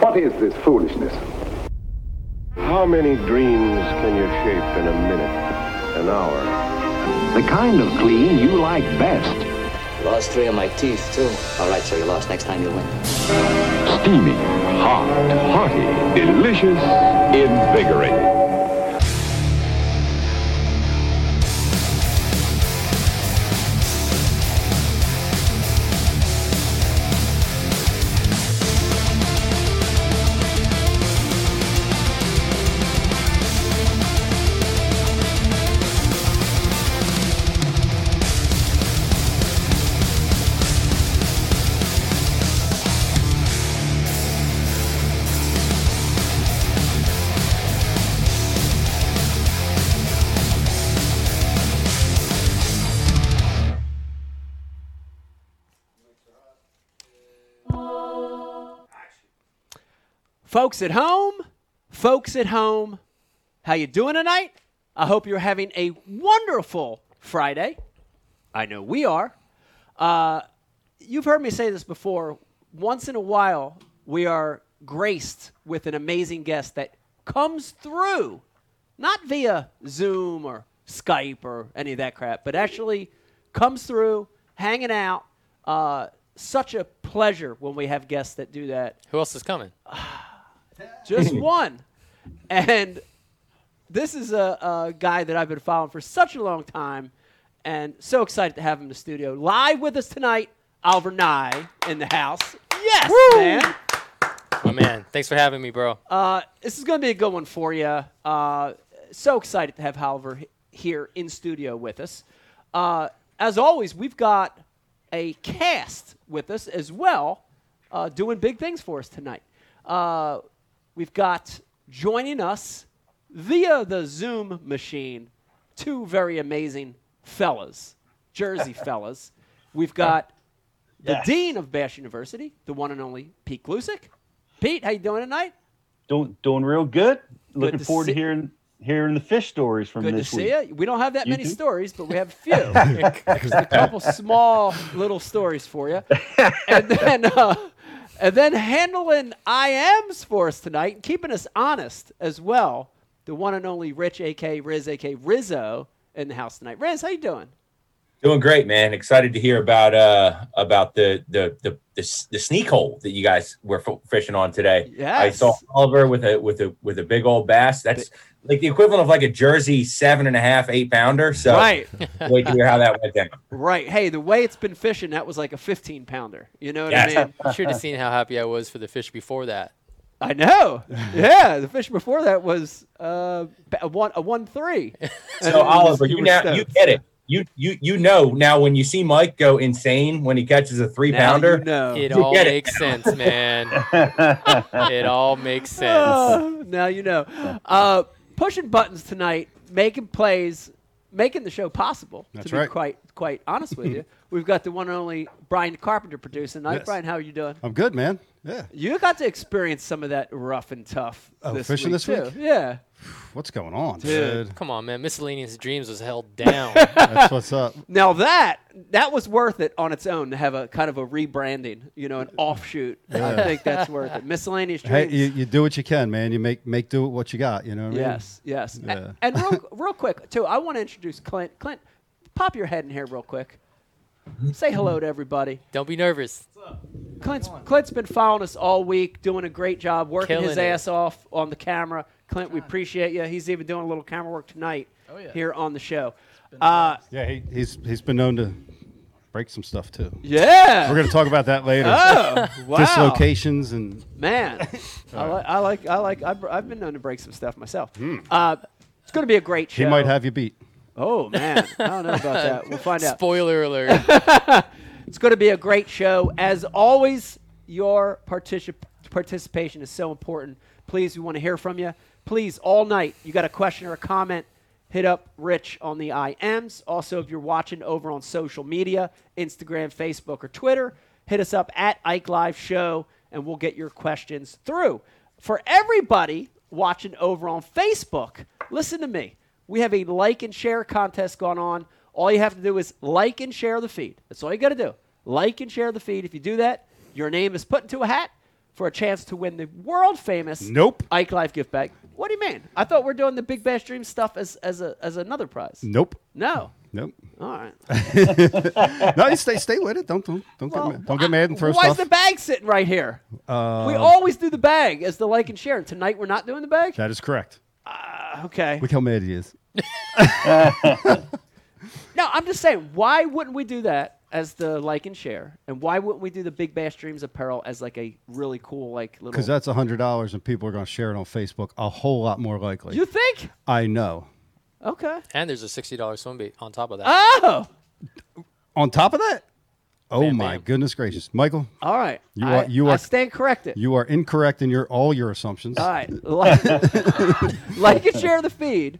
What is this foolishness? How many dreams can you shape in a minute, an hour? The kind of clean you like best. Lost three of my teeth, too. All right, sir, you lost. Next time you win. Steamy, hot, hearty, delicious, invigorating. Folks at home, folks at home, how you doing tonight? I hope you're having a wonderful Friday. I know we are. Uh, you've heard me say this before. Once in a while, we are graced with an amazing guest that comes through, not via Zoom or Skype or any of that crap, but actually comes through, hanging out. Uh, such a pleasure when we have guests that do that Who else is coming? just one. And this is a, a guy that I've been following for such a long time, and so excited to have him in the studio. Live with us tonight, Oliver Nye in the house. Yes, man. My man, thanks for having me, bro. Uh, this is going to be a good one for you. Uh, so excited to have Oliver h- here in studio with us. Uh, as always, we've got a cast with us as well, uh, doing big things for us tonight. Uh, we've got joining us via the Zoom machine two very amazing fellas, Jersey fellas. We've got the Yes. dean of Bash University, the one and only Pete Gluszek. Pete, how you doing tonight? Doing doing real good. Looking to forward see- to hearing hearing the fish stories from Good to this see week. you. We don't have that You many too. stories, but we have a few. Just a couple small little stories for you, and then uh, and then handling IMs for us tonight and keeping us honest as well. The one and only Rich, aka Riz, aka Rizzo, in the house tonight. Riz, how you doing? Doing great, man. Excited to hear about uh about the the the the, the sneak hole that you guys were f- fishing on today. Yeah, I saw Oliver with a with a with a big old bass. That's like the equivalent of like a Jersey seven and a half, eight pounder. So Right, wait to hear how that went down. right. Hey, the way it's been fishing, that was like a 15 pounder. You know what Yes. I mean? You should have seen how happy I was for the fish before that. I know. Yeah, the fish before that was uh, a one a one three. So Oliver, you now you get it. You you you know now when you see Mike go insane when he catches a three Now pounder. you know. It You all get it. makes sense, man. it all makes sense. Oh, now you know. Uh, pushing buttons tonight, making plays, making the show possible. That's to be right. quite quite honest with you, we've got the one and only Brian Carpenter producing tonight. Yes. Brian, how are you doing? I'm good, man. Yeah. You got to experience some of that rough and tough. Oh, this fishing week this too. week? Yeah. What's going on, Dude. dude? Come on, man. Miscellaneous Dreams was held down. That's what's up. Now that that was worth it on its own to have a kind of a rebranding, you know, an offshoot. I think that's worth it. Miscellaneous Hey, dreams. you, you do what you can, man. You make make do what you got. You know what I mean? Yes, yes. A- Yeah. And, real, real quick, too, I want to introduce Clint. Clint, pop your head in here real quick. Say hello to everybody. Don't be nervous. Clint's, Clint's been following us all week, doing a great job, working Killing his it. ass off on the camera. Clint, we appreciate you. He's even doing a little camera work tonight here on the show. Uh, Yeah. He, he's he's been known to break some stuff too. yeah. We're gonna talk about that later. oh, wow. Dislocations and Man, I, like, I like, I like, I've, I've been known to break some stuff myself. Uh, it's going to be a great show. he might have you beat. Oh, man. I don't know about that. We'll find out. Spoiler alert. It's going to be a great show. As always, your particip- participation is so important. Please, we want to hear from you. Please, all night, you got a question or a comment, hit up Rich on the IMs. Also, if you're watching over on social media, Instagram, Facebook, or Twitter, hit us up at Ike Live Show, and we'll get your questions through. For everybody watching over on Facebook, listen to me. We have a like and share contest going on. All you have to do is like and share the feed. That's all you got to do. Like and share the feed. If you do that, your name is put into a hat. for a chance to win the world famous Nope. Ike Life gift bag. What do you mean? I thought we're doing the Big Bash Dream stuff as as a as another prize. Nope. No. Nope. All right. No, you stay stay with it. Don't don't don't Well, get mad. Don't get mad and throw Why stuff. is the bag sitting right here? Uh, we always do the bag as the like and share. And tonight we're not doing the bag. that is correct. Okay. Look how mad he is. No, I'm just saying. Why wouldn't we do that as the like and share? And why wouldn't we do the Big Bash Dreams apparel as like a really cool like little? Because that's a hundred dollars, and people are going to share it on Facebook a whole lot more likely. you think? I know. Okay. And there's a sixty dollars swim bait on top of that. Oh. On top of that, oh Bam, my bam. goodness gracious, Michael, All right. You I, are- you I are- stand corrected. you are incorrect in your all your assumptions. All right. Like, like and share the feed,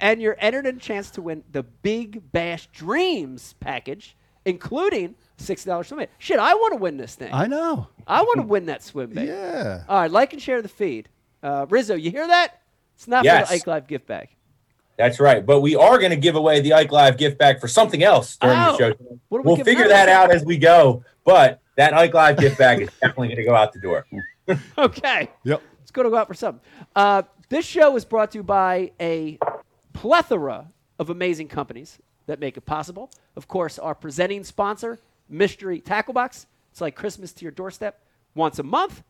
and you're entered in a chance to win the Big Bash Dreams package, including sixty dollars swim bait. Shit, I want to win this thing. I know. I want to win that swim bait. Yeah. All right, like and share the feed. Uh, Rizzo, you hear that? It's not Yes. for the Ike Live gift bag. That's right. But we are going to give away the Ike Live gift bag for something else during Oh. the show. We we'll figure out? that out as we go. But that Ike Live gift bag is definitely going to go out the door. Okay. Yep. It's going to go out for something. Uh, this show is brought to you by a plethora of amazing companies that make it possible. Of course, our presenting sponsor, Mystery Tackle Box. It's like Christmas to your doorstep once a month.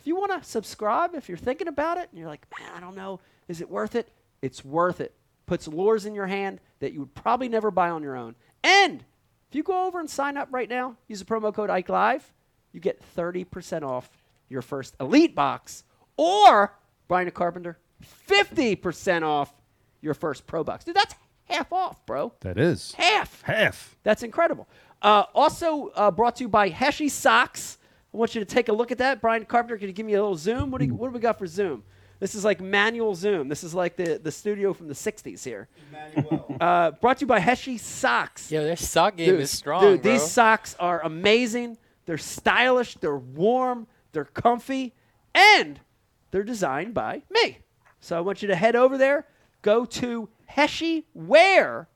If you want to subscribe, if you're thinking about it and you're like, man, I don't know, is it worth it? It's worth it. Puts lures in your hand that you would probably never buy on your own. And if you go over and sign up right now, use the promo code Ike Live, you get 30% off your first Elite box, or Brian Carpenter, 50% off your first Pro box. Dude, that's half off, bro. That is Half. half. That's incredible. Uh, also uh, brought to you by Heshy Socks. I want you to take a look at that. Brian Carpenter, can you give me a little zoom? What do, you, what do we got for zoom? This is like manual zoom. This is like the, the studio from the 60s here. Uh, brought to you by Heshi Socks. Yo, their sock game Dude, is strong, dude, bro. these socks are amazing. They're stylish. They're warm. They're comfy. And they're designed by me. So I want you to head over there. Go to heshywear.com.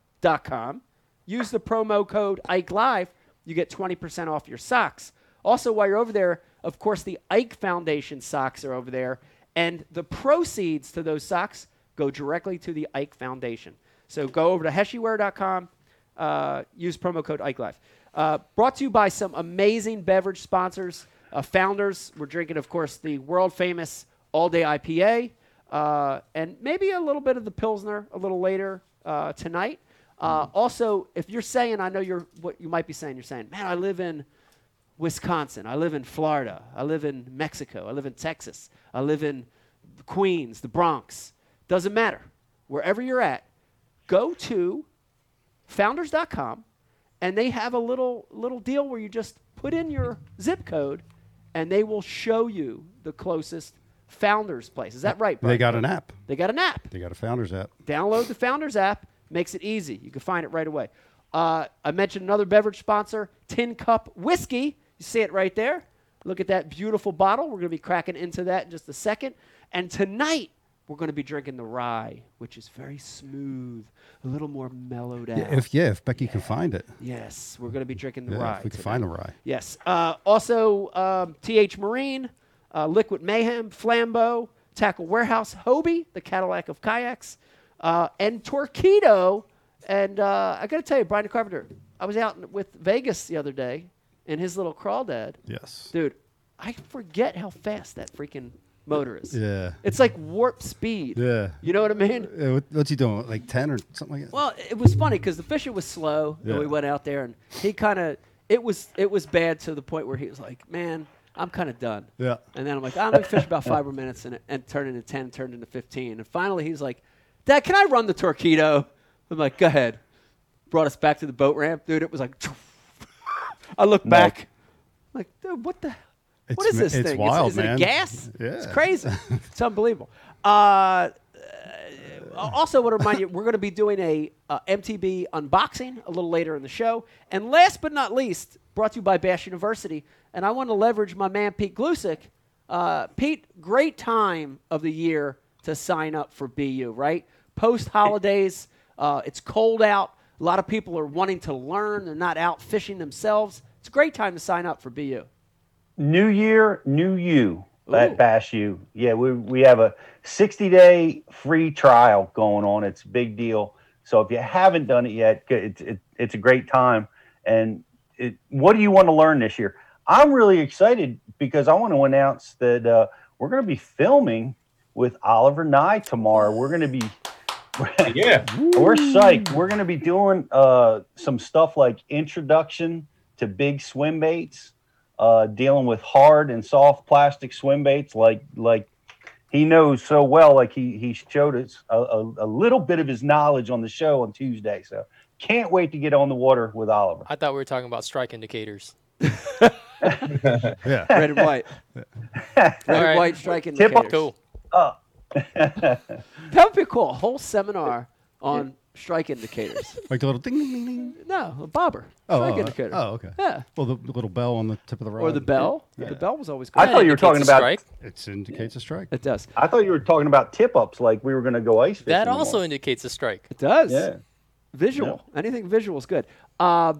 Use the promo code Ike Live. You get 20% off your socks. Also, while you're over there, of course, the Ike Foundation socks are over there. And the proceeds to those socks go directly to the Ike Foundation. So go over to heshywear.com. Uh, use promo code Ike Live. Uh, brought to you by some amazing beverage sponsors, uh, founders. We're drinking, of course, the world famous All Day IPA, uh, and maybe a little bit of the Pilsner a little later uh, tonight. Uh, also, if you're saying, I know you're what you might be saying, you're saying, man, I live in Wisconsin, I live in Florida, I live in Mexico, I live in Texas, I live in Queens, the Bronx. Doesn't matter. Wherever you're at, go to founders.com and they have a little little deal where you just put in your zip code and they will show you the closest founders place. Is that right? They got an app. They got an app. They got a founders app. Download the Founders app. Makes it easy. You can find it right away. Uh, I mentioned another beverage sponsor, Tin Cup Whiskey. You see it right there. Look at that beautiful bottle. We're going to be cracking into that in just a second. And tonight, we're going to be drinking the rye, which is very smooth, a little more mellowed out. Yeah, if yeah, if Becky can find it. yes, we're going to be drinking the Yeah, rye. if we can find the rye. Yes. Uh, also, um, TH Marine, uh, Liquid Mayhem, Flambeau, Tackle Warehouse, Hobie, the Cadillac of kayaks, uh, and Torqeedo. And uh, I got to tell you, Brian Carpenter, I was out with Vegas the other day in his little crawdad. Yes. Dude, I forget how fast that freaking motor is. Yeah. It's like warp speed. Yeah. You know what I mean? Uh, what, what's he doing? Like ten or something like that? Well, it was funny because the fishing was slow, Yeah. and we went out there, and he kind of it was it was bad to the point where he was like, "Man, I'm kind of done." Yeah. And then I'm like, "I'm gonna fish about five more minutes," and it and turned into ten, turned into fifteen, and finally he's like, "Dad, can I run the torpedo?" I'm like, "Go ahead." Brought us back to the boat ramp, dude. It was like, I look back, I'm like, dude, what the. what It's is ma- this it's thing? wild, is, is it gas? It's crazy. it's unbelievable. Uh, uh, also, want to remind you, we're going to be doing a uh, MTB unboxing a little later in the show. And last but not least, brought to you by Bash University. And I want to leverage my man Pete Gluszek. Uh, Pete, great time of the year to sign up for BU, right? Post holidays, uh, it's cold out. A lot of people are wanting to learn. They're not out fishing themselves. It's a great time to sign up for BU. New Year, new you Ooh. at Bash U. Yeah, we we have a 60 day free trial going on. It's a big deal. So if you haven't done it yet, it's it, it's a great time. And it, what do you want to learn this year? I'm really excited because I want to announce that uh, we're going to be filming with Oliver Nye tomorrow. We're going to be Yeah. we're psyched. We're going to be doing uh, some stuff like introduction to big swim baits, uh, dealing with hard and soft plastic swim baits, like like he knows so well. Like he he showed us a, a, a little bit of his knowledge on the show on Tuesday. So can't wait to get on the water with Oliver. I thought we were talking about strike indicators. Yeah. Red and white. Red and right. white strike Tip indicators. Cool. That would be cool. A whole seminar on strike indicators. Like the little ding ding ding ding. No, a bobber. Oh, strike oh, indicator. oh, okay. Yeah. Well, the little bell on the tip of the rod. Or the bell. Yeah. The bell was always good. I thought you were talking about. strike. It indicates a strike. It does. I thought you were talking about tip ups, like we were going to go ice fishing. That tomorrow. also indicates a strike. It does. Yeah. Visual. Anything visual is good. Uh,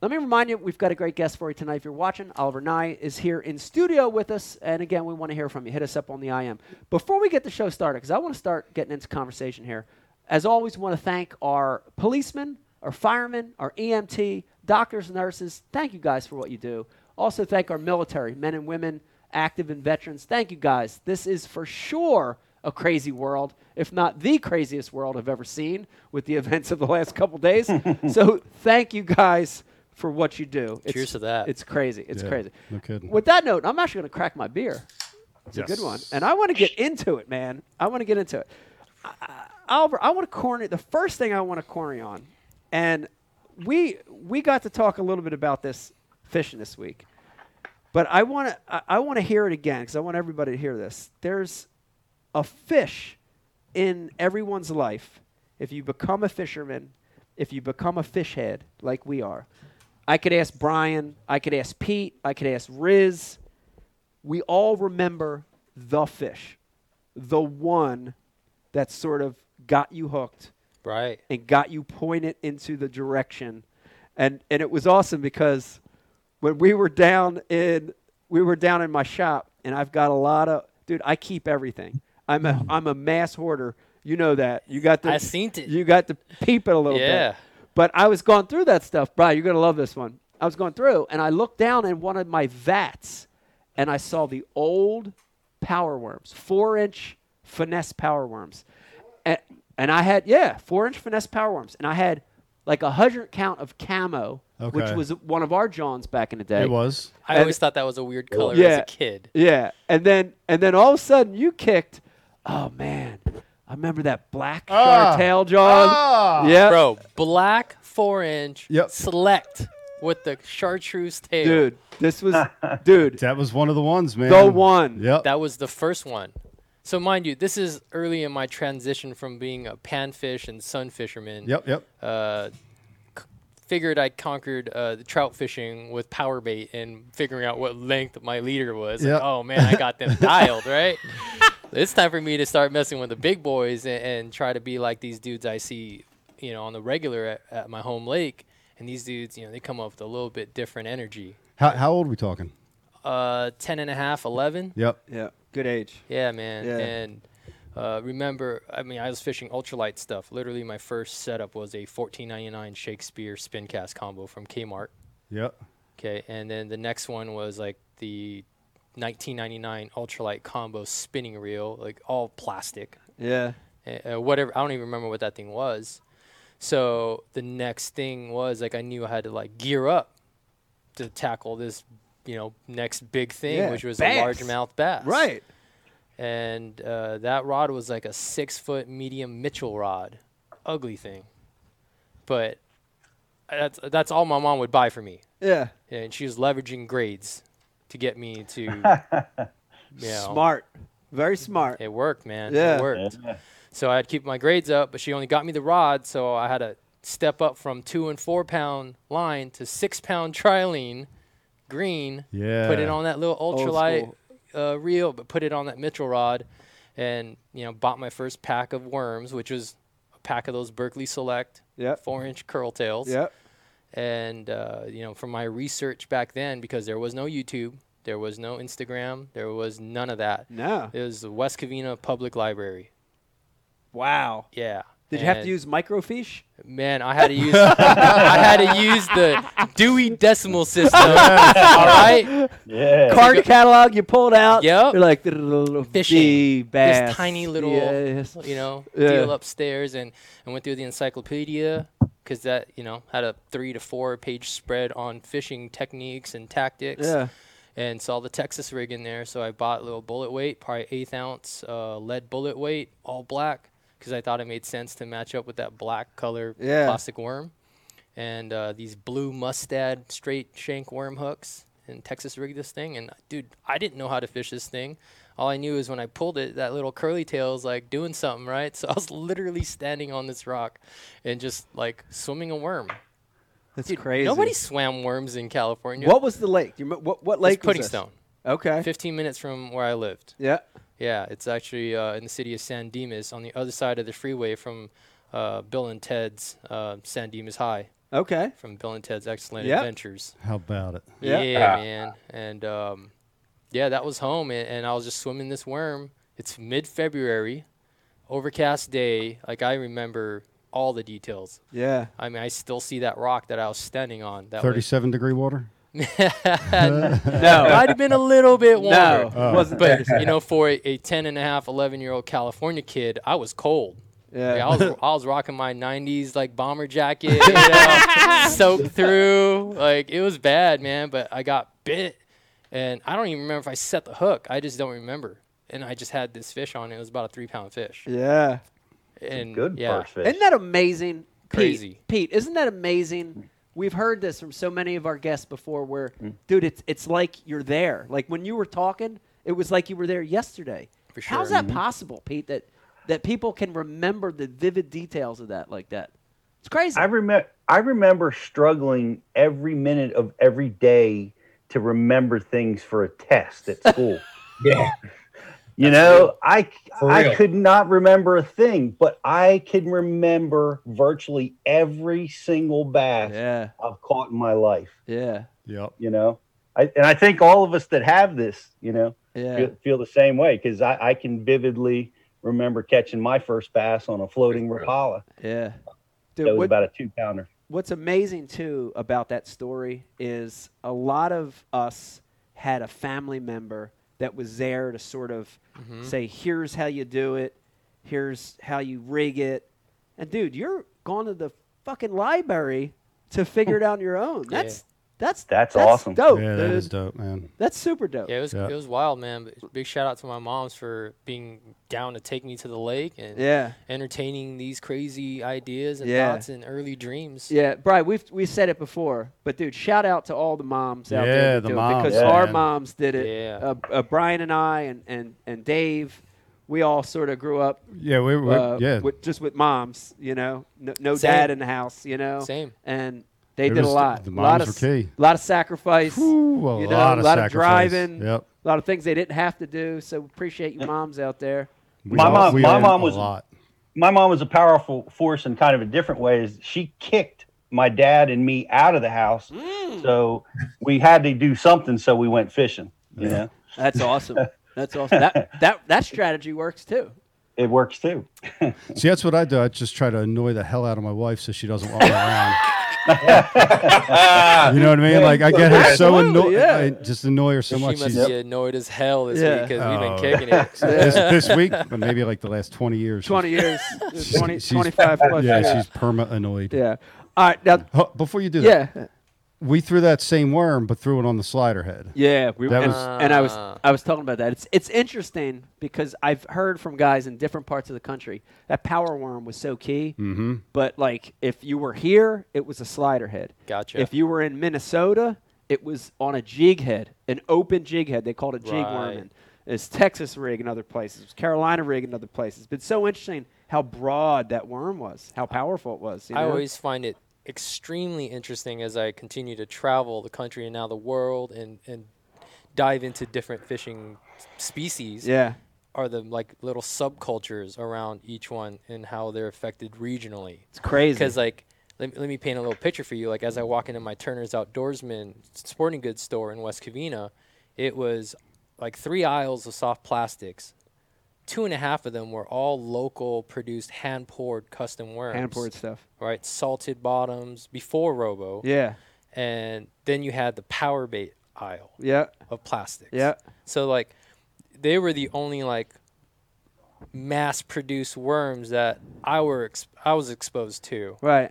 let me remind you, we've got a great guest for you tonight. If you're watching, Oliver Nye is here in studio with us. And again, we want to hear from you. Hit us up on the IM. Before we get the show started, because I want to start getting into conversation here, as always, want to thank our policemen, our firemen, our EMT, doctors, nurses. Thank you guys for what you do. Also, thank our military, men and women, active and veterans. Thank you guys. This is for sure a crazy world, if not the craziest world I've ever seen with the events of the last couple days. so thank you guys for what you do. It's, Cheers to that. It's crazy. It's Yeah, crazy. no kidding. With that note, I'm actually going to crack my beer. It's a good one, and I want to get into it, man. I want to get into it. I, I, Albert, I want to corner the first thing I want to corner on, and we we got to talk a little bit about this fishing this week, but I want to I, I want to hear it again because I want everybody to hear this. There's a fish in everyone's life. If you become a fisherman, if you become a fish head like we are, I could ask Brian, I could ask Pete, I could ask Riz. We all remember the fish, the one that sort of got you hooked Right. and got you pointed into the direction. And and it was awesome because when we were down in we were down in my shop and I've got a lot of dude, I keep everything. I'm a I'm a mass hoarder. You know that. You got the I seen it. You got to peep it a little Yeah. bit. But I was going through that stuff, Brian. You're gonna love this one. I was going through and I looked down in one of my vats and I saw the old power worms, four inch finesse power worms. And, and I had, yeah, four inch finesse power worms. And I had like a hundred count of camo, which was one of our Johns back in the day. It was. I And- always thought that was a weird color yeah, as a kid. Yeah. And then and then all of a sudden you kicked, oh man, I remember that black Ah. tail John. Ah. yeah. Bro, black four inch Yep. select with the chartreuse tail. Dude, this was dude, That was one of the ones, man. the one. Yep. That was the first one. So mind you, this is early in my transition from being a panfish and sun fisherman. Yep. Yep. Uh, c- figured I conquered uh, the trout fishing with power bait and figuring out what length my leader was. Like, oh man, I got them dialed right. It's time for me to start messing with the big boys and, and try to be like these dudes I see, you know, on the regular at, at my home lake. And these dudes, you know, they come up with a little bit different energy. How, how old are we talking? Uh, 10 and a half, 11. Yep. Yeah. Good age. Yeah, man. Yeah. And uh, remember, I mean, I was fishing ultralight stuff. Literally, my first setup was a 14.99 Shakespeare spin cast combo from Kmart. Yep. Okay, and then the next one was like the 1999 ultralight combo spinning reel, like all plastic, Yeah. uh, uh, whatever. I don't even remember what that thing was. So the next thing was like I knew I had to like gear up to tackle this, you know, next big thing, Yeah, which was bass. a largemouth bass Right. and uh, that rod was like a six foot medium Mitchell rod, ugly thing, but that's that's all my mom would buy for me, Yeah. and she was leveraging grades to get me to, you know, Smart. Very smart. It worked, man. Yeah. It worked. So I'd keep my grades up, but she only got me the rod, so I had to step up from two and four pound line to six pound trilene, green. Yeah. Put it on that little ultralight uh, reel, but put it on that Mitchell rod, and you know bought my first pack of worms, which was a pack of those Berkley Select Yep. four inch curl tails. Yep. And uh, you know, from my research back then, because there was no YouTube, There was no Instagram. There was none of that. No. It was the West Covina Public Library. Wow. Yeah. Did you have to And, use microfiche? Man, I had to use I had to use the Dewey Decimal System. all right. Yeah. Card catalog, you pull it out. Yep. You're like the little Fishing. B bass. This tiny little, Yes. you know, Yeah. deal upstairs, and I went through the encyclopedia because that, you know, had a three to four page spread on fishing techniques and tactics. Yeah. And saw the Texas rig in there, so I bought a little bullet weight, probably eighth ounce uh, lead bullet weight, all black, because I thought it made sense to match up with that black color Yeah. plastic worm, and uh, these blue mustad straight shank worm hooks, and Texas rigged this thing. And dude, I didn't know how to fish this thing. All I knew is when I pulled it, that little curly tail is like doing something, right? So I was literally standing on this rock and just like swimming a worm. That's Dude, crazy. Nobody swam worms in California. What was the lake? Do you remember, what what It's lake was Pudding? Stone. Okay. 15 minutes from where I lived. Yeah. Yeah, it's actually uh, in the city of San Dimas on the other side of the freeway from uh, Bill and Ted's uh, San Dimas High, Okay. from Bill and Ted's Excellent Yep. Adventures. How about it? Yeah. Yeah, Ah. man. And um, yeah, that was home, and, and I was just swimming this worm. It's mid February, overcast day. Like I remember all the details. Yeah. I mean, I still see that rock that I was standing on. That was- 37 degree water? No. might have been a little bit warmer. no. Oh. Wasn't But there. you know, for a, a 10 and a half, 11 year old California kid, I was cold. Yeah. Like, I was I was rocking my 90s like bomber jacket, you know, soaked through. Like it was bad, man. But I got bit, and I don't even remember if I set the hook. I just don't remember. And I just had this fish on. It was about a three pound fish. yeah. And Good yeah, fish. Isn't that amazing? Pete, Crazy. Pete, isn't that amazing? We've heard this from so many of our guests before where, Mm. dude, it's it's like you're there. Like when you were talking, it was like you were there yesterday. For How's sure. Mm-hmm. that possible, Pete? That that people can remember the vivid details of that like that. It's crazy. I remember I remember struggling every minute of every day to remember things for a test at school. Yeah. You know, I I could not remember a thing, but I can remember virtually every single bass yeah. I've caught in my life. Yeah. Yep. You know, I, and I think all of us that have this, you know, Yeah. feel, feel the same way because I, I can vividly remember catching my first bass on a floating Rapala. Yeah. That Dude, was what- about a two pounder. what's amazing too about that story is a lot of us had a family member that was there to sort of Mm-hmm. say, "Here's how you do it. Here's how you rig it." And dude, you're going to the fucking library to figure it out on your own. That's that's That's awesome. Dope, yeah, that dude. is dope, man. That's super dope. Yeah, it was Yeah. it was wild, man. But big shout out to my moms for being down to take me to the lake and Yeah. entertaining these crazy ideas and Yeah. thoughts and early dreams. Yeah, Brian, we've we said it before, but dude, shout out to all the moms out there the moms, because Yeah. our man. moms did it. Yeah. Uh, uh, Brian and I and, and and Dave, we all sort of grew up Yeah, we were. uh, yeah, with, just with moms, you know, no, no dad in the house, you know, Same. and they It did a lot. the a lot moms of were s- key. lot of sacrifice, Ooh, a you know, lot of lot of driving, Yep. a lot of things they didn't have to do. So appreciate you moms out there. We My all- mom- my learned mom a was- lot. my mom was a powerful force in kind of a different way. Is she kicked my dad and me out of the house, Mm. so we had to do something. So we went fishing. You know, That's awesome. That's awesome. That that that strategy works too. it works too. See, that's what I do. I just try to annoy the hell out of my wife so she doesn't walk around. You know what I mean? Like I get her so annoyed. yeah. I just annoy her so she much. must She's, be annoyed as hell this Yeah. week because we've Oh. been kicking it. this, this week, but maybe like the last twenty years. 20 years, 20, 25 plus Yeah, years. she's perma annoyed. Yeah. All right. Now, Before you do that, yeah. We threw that same worm, but threw it on the slider head. Yeah, we That and, was- and I was. I was talking about that. It's it's interesting because I've heard from guys in different parts of the country that power worm was so key. Mm-hmm. But like if you were here, it was a slider head. Gotcha. If you were in Minnesota, it was on a jig head, an open jig head. They called it jig Right. worming. It's Texas rig in other places, it's Carolina rig in other places. But it's so interesting how broad that worm was, how powerful it was. you I always find it extremely interesting as I continue to travel the country and now the world and, and dive into different fishing species. yeah, Are the like little subcultures around each one and how they're affected regionally? it's crazy. Because like, let, let me paint a little picture for you. Like as I walk into my Turner's Outdoorsman sporting goods store in West Covina, it was like three aisles of soft plastics. Two and a half of them were all local produced hand poured custom worms. Hand poured stuff. Right. Salted bottoms before Robo. Yeah. And then you had the power bait aisle Yeah. of plastics. Yeah. So like they were the only like mass produced worms that I were ex- I was exposed to. Right.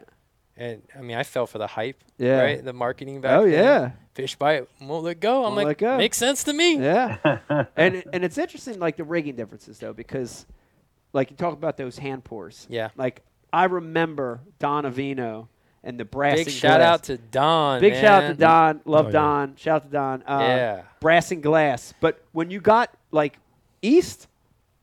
And I mean I fell for the hype. Yeah. Right? The marketing back Oh then. yeah. Fish bite, won't let go. I'm Won't like, go. makes sense to me. Yeah. and and it's interesting like the rigging differences though because like you talk about those hand pours. Yeah. Like I remember Don Iovino and the brass. Big shout out to Don. Big shout out to. Don. Love Oh, yeah. Don. Shout out to Don. Uh, Yeah. Brass and glass. But when you got like East,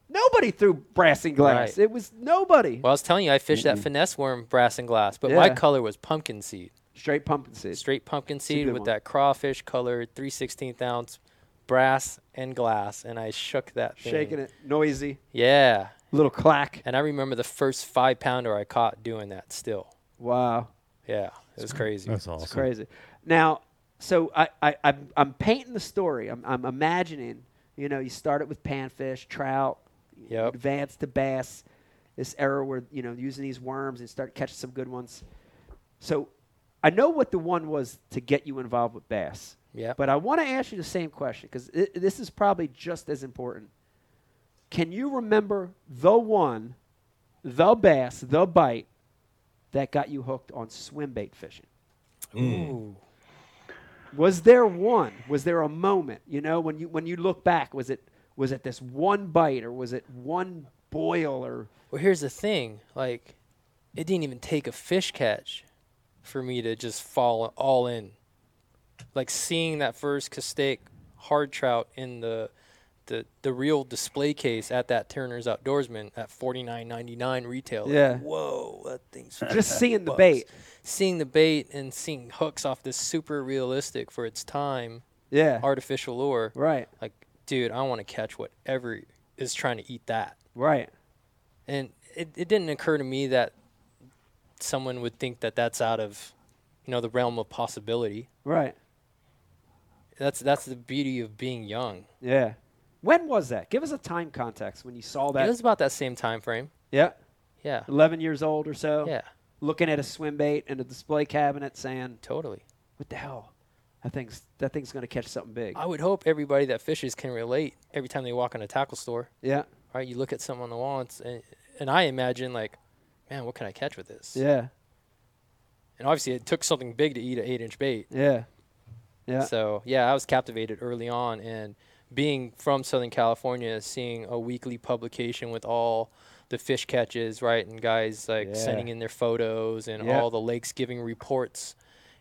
nobody threw brass and glass. Right. It was nobody. Well, I was telling you, I fished that finesse worm, brass and glass, but my color was pumpkin seed, Straight pumpkin seed. straight pumpkin seed with one. that crawfish colored 3/16th ounce brass and glass, and I shook that thing. Shaking it, noisy, Yeah, little clack. and I remember the first five pounder I caught doing that. Still, Wow. yeah, it was crazy. That's awesome. It's crazy. Now, so I, I, I'm, I'm painting the story. I'm, I'm imagining, you know, you start it with panfish, trout, you Yep. advance to bass, this era where, you know, using these worms and start catching some good ones. So I know what the one was to get you involved with bass. Yeah, But I want to ask you the same question because this is probably just as important. Can you remember the one, the bass, the bite that got you hooked on swim bait fishing? Ooh. Was there one? Was there a moment? You know, when you when you look back, was it was it this one bite or was it one boil or Well, here's the thing. Like, it didn't even take a fish catch for me to just fall all in. Like seeing that first Castaic hard trout in the the the real display case at that Turner's Outdoorsman at forty nine ninety nine retail. like, Yeah. Whoa, that thing's just seeing the bucks. bait? Seeing the bait and seeing hooks off this super realistic for its time Yeah. artificial lure. Right. Like, dude, I want to catch whatever is trying to eat that. Right. and it, it didn't occur to me that someone would think that that's out of you know the realm of possibility Right. that's that's the beauty of being young Yeah. When was that? Give us a time context when you saw that. it was about that same time frame yeah. yeah 11 years old or so. yeah Looking at a swim bait in a display cabinet saying, totally what the hell? That think that thing's going to catch something big. i would hope everybody that fishes can relate every time they walk in a tackle store yeah. right you look at something on the wall and, and, i imagine like man what can i catch with this Yeah. and obviously it took something big to eat an eight inch bait Yeah. Yeah. So yeah, I was captivated early on, and being from Southern California, seeing a weekly publication with all the fish catches, right, and guys like Yeah. sending in their photos and Yeah. all the lakes giving reports,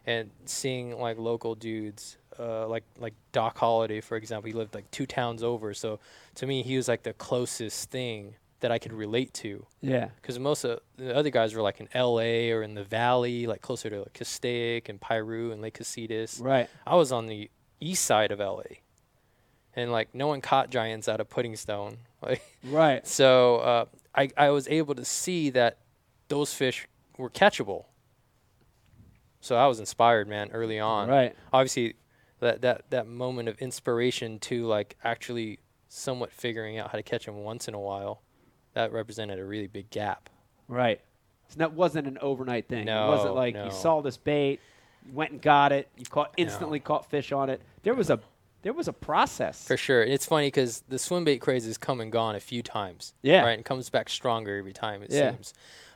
and seeing like local dudes, uh, like like Doc Holliday, for example, he lived like two towns over. So to me, he was like the closest thing that I could relate to yeah. because most of the other guys were like in L.A. or in the Valley, like closer to like Castaic and Piru and Lake Casitas. Right. I was on the east side of LA, and like no one caught giants out of Pudding Stone. Like Right. so, uh, I I was able to see that those fish were catchable. So I was inspired, man, early on. Right. Obviously, that that that moment of inspiration to like actually somewhat figuring out how to catch them once in a while, that represented a really big gap. Right. So that wasn't an overnight thing. it wasn't like no. you saw this bait, you went and got it, you caught instantly caught fish on it. There was a there was a process. For sure. And it's funny because the swim bait craze has come and gone a few times. Yeah. Right. And comes back stronger every time, it Yeah. seems.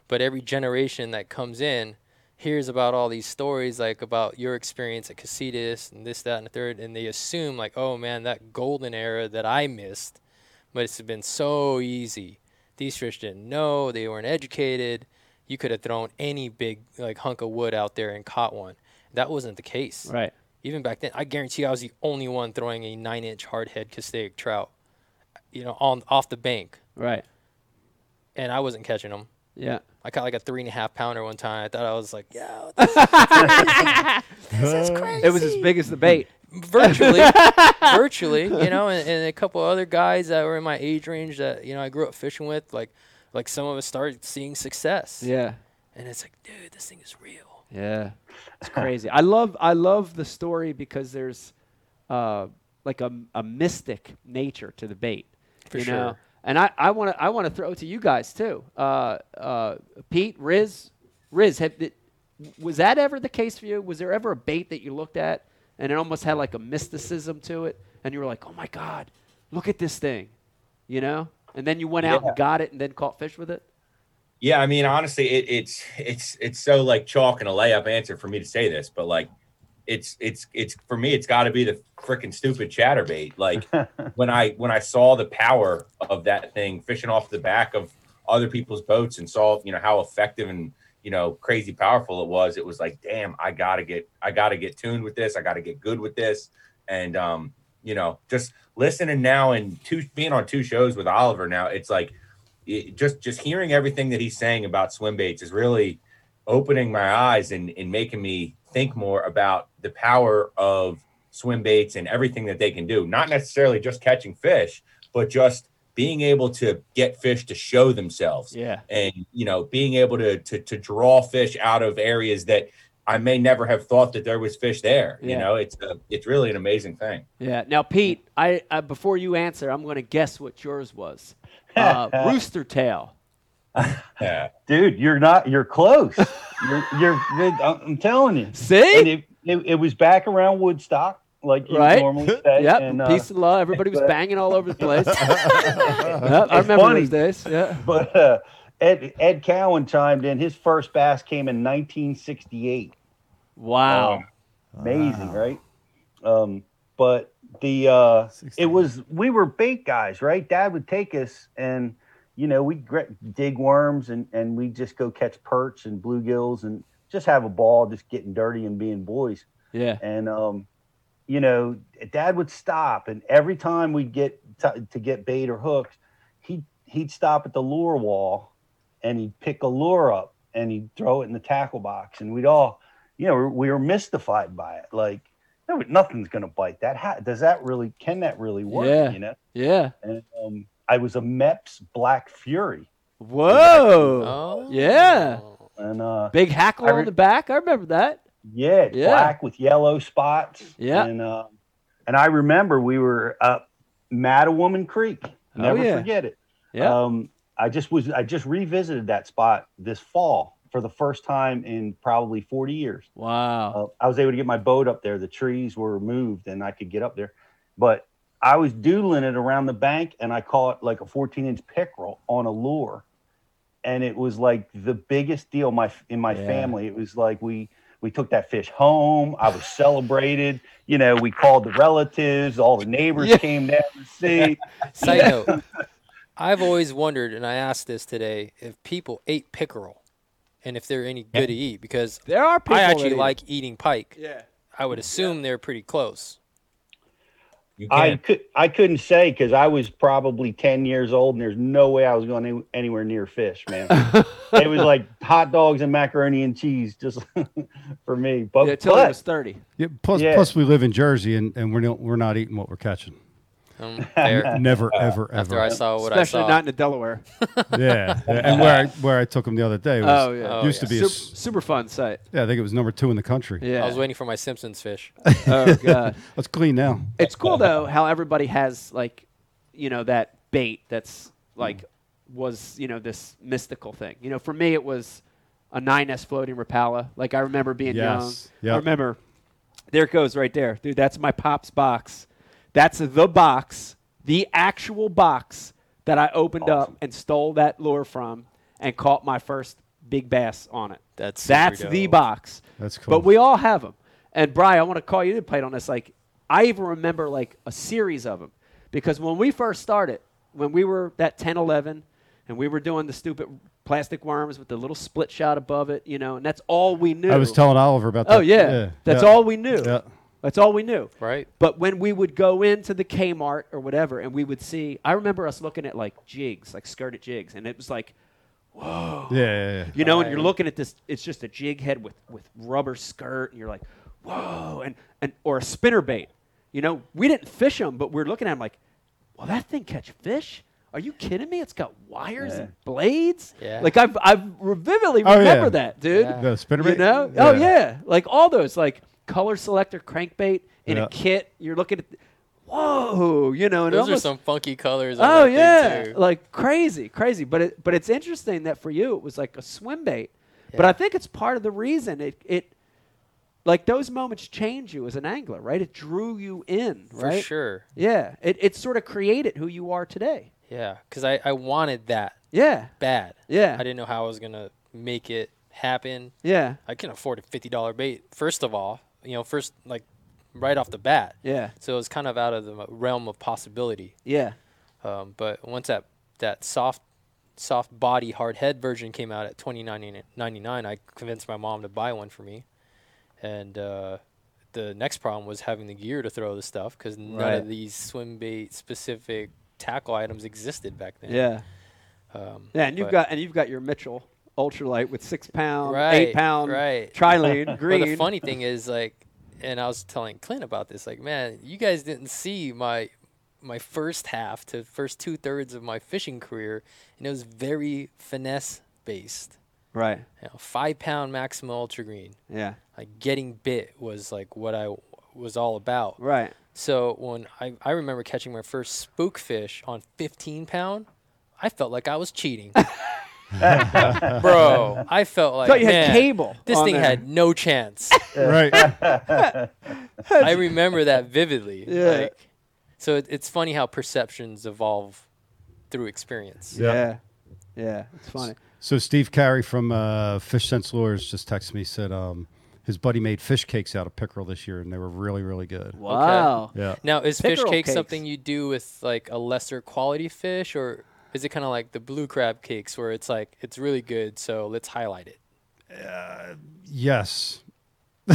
But every generation that comes in hears about all these stories, like about your experience at Casitas and this, that, and the third. And they assume, like, oh man, that golden era that I missed. But it's been so easy. These fish didn't know, they weren't educated. You could have thrown any big, like, hunk of wood out there and caught one. That wasn't the case Right. even back then, I guarantee I was the only one throwing a nine-inch hardhead Castaic trout, you know, on off the bank, Right. and I wasn't catching them. Yeah. I caught like a three and a half pounder one time. I thought I was like, yeah, It was as big as the bait. virtually, virtually, you know, and, and a couple other guys that were in my age range that you know I grew up fishing with, like, like some of us started seeing success. Yeah. and it's like, dude, this thing is real. Yeah. It's crazy. I love I love the story because there's uh like a, a mystic nature to the bait. For you know? And I, I want to I want to throw it to you guys too. Uh, uh, Pete, Riz, Riz, have, was that ever the case for you? Was there ever a bait that you looked at and it almost had like a mysticism to it, and you were like, oh my god, look at this thing, you know? And then you went out Yeah. and got it and then caught fish with it. Yeah, I mean, honestly, it, it's it's it's so like chalk and a layup answer for me to say this, but like, it's it's it's for me, it's got to be the freaking stupid chatterbait. Like when I when I saw the power of that thing fishing off the back of other people's boats and saw you know how effective and you know crazy powerful it was, it was like, damn, I gotta get I gotta get tuned with this, I gotta get good with this, and um, you know, just listening now and two being on two shows with Oliver now, it's like it, just just hearing everything that he's saying about swim baits is really opening my eyes and, and making me think more about the power of swim baits and everything that they can do. Not necessarily just catching fish, but just being able to get fish to show themselves Yeah. and you know being able to to, to draw fish out of areas that I may never have thought that there was fish there. You know, it's a, it's really an amazing thing. Yeah. Now, Pete, I, I before you answer, I'm going to guess what yours was. Uh, rooster tail. Dude, you're not. You're close. you're, you're. I'm telling you. See? And it, it, it was back around Woodstock, like you Right. normally say. Yep. And, uh, Peace and love. Everybody was but- banging all over the place. Yep, I remember funny. those days. Yeah. But uh, Ed Ed Cowan chimed in. His first bass came in 1968. Wow. Amazing, right? Um, but the uh, it was we were bait guys, right? Dad would take us and you know gr- dig worms and and we'd just go catch perch and bluegills and just have a ball, just getting dirty and being boys. yeah. And um, you know, Dad would stop, and every time we'd get t- to get bait or hooks, he he'd stop at the lure wall, and he'd pick a lure up and he'd throw it in the tackle box, and we'd all, you know, we were mystified by it, like. No, nothing's gonna bite that. How, does that really? Can that really work? Yeah. You know. Yeah. And um, I was a Mepps Black Fury, Whoa. Oh. Yeah. and uh, Big hackle I on the back. I remember that. Yeah, it's Yeah. black with yellow spots. Yeah. And um, and I remember we were up Mattawoman Creek. Oh, Never yeah. forget it. Yeah. Um, I just was I just revisited that spot this fall for the first time in probably 40 years. wow. Uh, I was able to get my boat up there. The trees were removed and I could get up there. But I was doodling it around the bank and I caught like a 14 inch pickerel on a lure. And it was like the biggest deal my in my Yeah. family. It was like we we took that fish home. I was celebrated. You know, we called the relatives, all the neighbors Yeah. came down to see. Side note, I've always wondered, and I asked this today, if people ate pickerel and if they're any good to eat because there are people I that actually eat- like eating pike. Yeah. I would assume they're pretty close. You I could I couldn't say because I was probably 10 years old and there's no way I was going any, anywhere near fish, man. it was like hot dogs and macaroni and cheese just for me. But, Yeah, till it but was 30. Yeah, plus, Yeah. plus we live in Jersey and, and we're not, we're not eating what we're catching. Um, fair. Never, ever, ever. After ever. I saw what Especially I saw. Especially not in the Delaware. yeah, yeah. and where I, where I took them the other day was Oh, yeah. Oh, used yeah. to be a, Super, s- super fun site. yeah, I think it was number two in the country. Yeah. I was waiting for my Simpsons fish. oh, God. Let's clean now. it's cool though how everybody has like you know that bait that's like was you know this mystical thing you know for me it was a 9s floating rapala like i remember being Yes. young i remember there it goes right there dude that's my pops box that's the box the actual box that i opened up and stole that lure from and caught my first big bass on it That's super that's the box That's cool. but we all have them. And Bry, I want to call you to play on this. Like, I even remember like a series of them because when we first started, when we were that 10, 11, and we were doing the stupid plastic worms with the little split shot above it, you know, and that's all we knew. I was telling Oliver about oh, that. Oh yeah, that's yeah. all we knew. Yeah. That's all we knew. Right. But when we would go into the Kmart or whatever, and we would see, I remember us looking at like jigs, like skirted jigs, and it was like, Yeah, yeah, yeah. you know, and you're looking at this, it's just a jig head with, with rubber skirt, and you're like, whoa, and, and or a spinner bait. You know, we didn't fish them, but we're looking at them like, well, that thing catch fish? Are you kidding me? It's got wires and blades. Yeah. Like I've I've vividly Oh, yeah. remember that, dude. Yeah. The spinner You bait? know? Oh yeah, like all those like color selector crankbait in Yeah. a kit. You're looking at. whoa, you know, and it Those are some funky colors. on Oh thing, yeah, too. like crazy, crazy. But it, but it's interesting that for you it was like a swim bait. But I think it's part of the reason it it like those moments change you as an angler, right? It drew you in, for right? sure. Yeah, it it sort of created who you are today. Yeah, because I, I wanted that Yeah, bad. yeah, I didn't know how I was gonna make it happen. yeah, I can afford a fifty dollar bait. First of all, you know, first like right off the bat. yeah, So it was kind of out of the realm of possibility. yeah. Um, but once that that soft soft body hard head version came out at twenty ninety nine, I convinced my mom to buy one for me. And uh, the next problem was having the gear to throw the stuff because none Right. of these swim bait specific tackle items existed back then. Yeah. Um, Yeah, and you've got and you've got your Mitchell ultralight with six pound, Right, eight pound right. trilene green. But the funny thing is, like, and I was telling Clint about this, like, man, you guys didn't see my my first half to first two thirds of my fishing career, and it was very finesse based. right. You know, five pound maximum ultra green. Yeah. Like getting bit was like what I w- was all about. Right. So when I, I remember catching my first spook fish on 15 pound, I felt like I was cheating. Bro, I felt like Thought you had man, cable This on thing there." had no chance. right. I remember that vividly. Yeah. Like, so it, it's funny how perceptions evolve through experience. Yeah. Yeah. It's funny. So Steve Carey from uh, Fish Sense Lures just texted me said um, his buddy made fish cakes out of pickerel this year and they were really really good. Wow. Yeah. Now, is fish Pickerel cake cakes. something you do with like a lesser quality fish, or is it kind of like the blue crab cakes where it's like it's really good, so let's highlight it? Yes.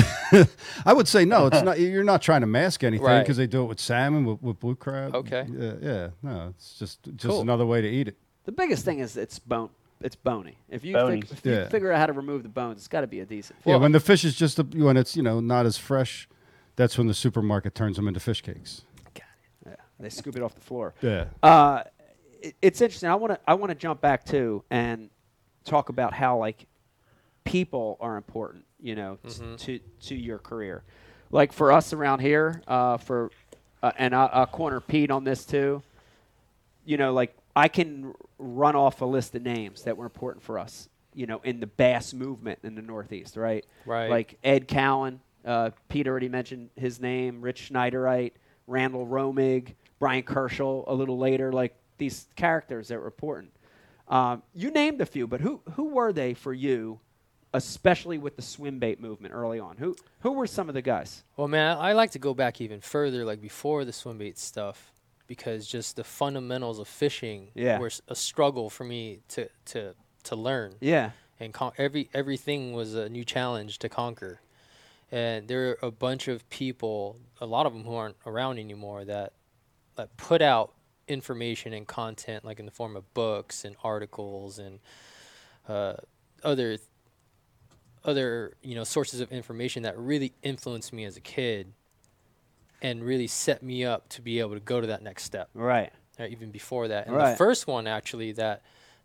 I would say no. It's not. You're not trying to mask anything Right. because they do it with salmon, with, with blue crab. Okay. Yeah, yeah. No, it's just just Cool. another way to eat it. The biggest thing is it's bone. It's bony. If you Bony. think, if you Yeah. figure out how to remove the bones, it's got to be a decent. yeah, when the fish is just a, when it's you know not as fresh, that's when the supermarket turns them into fish cakes. Got it. Yeah, they scoop it off the floor. Yeah. Uh, it, it's interesting. I want to I want to jump back too and talk about how like people are important. You know, t- to to your career. Like for us around here, uh, for uh, and I, I'll corner Pete on this too. You know, like I can run off a list of names that were important for us. You know, in the bass movement in the Northeast, right? Right. Like Ed Cowan, uh, Pete already mentioned his name. Rich Schneiderite, Randall Romig, Brian Kerschel. A little later, like these characters that were important. Um, you named a few, but who who were they for you, especially with the swim bait movement early on? Who who were some of the guys? Well, man, I like to go back even further, like before the swim bait stuff, because just the fundamentals of fishing Yeah. were a struggle for me to to to learn. Yeah, and con- every everything was a new challenge to conquer. And there are a bunch of people, a lot of them who aren't around anymore, that that put out information and content, like in the form of books and articles and uh, other other you know sources of information that really influenced me as a kid, and really set me up to be able to go to that next step right. or even before that. And Right. the first one actually that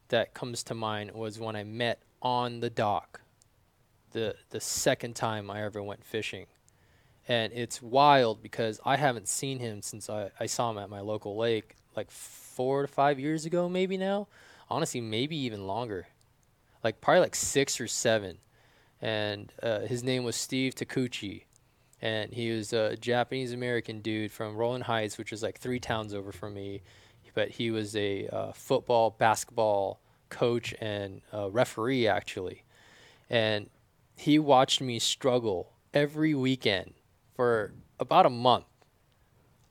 that comes to mind was when I met on the dock. The the second time I ever went fishing. And it's wild because I haven't seen him since I, I saw him at my local lake like four to five years ago, maybe now. Honestly, maybe even longer. Like probably like six or seven. And uh, his name was Steve Takuchi and he was a Japanese American dude from Rowland Heights, which is like three towns over from me. But he was a uh, football, basketball coach and uh, referee actually, and he watched me struggle every weekend for about a month.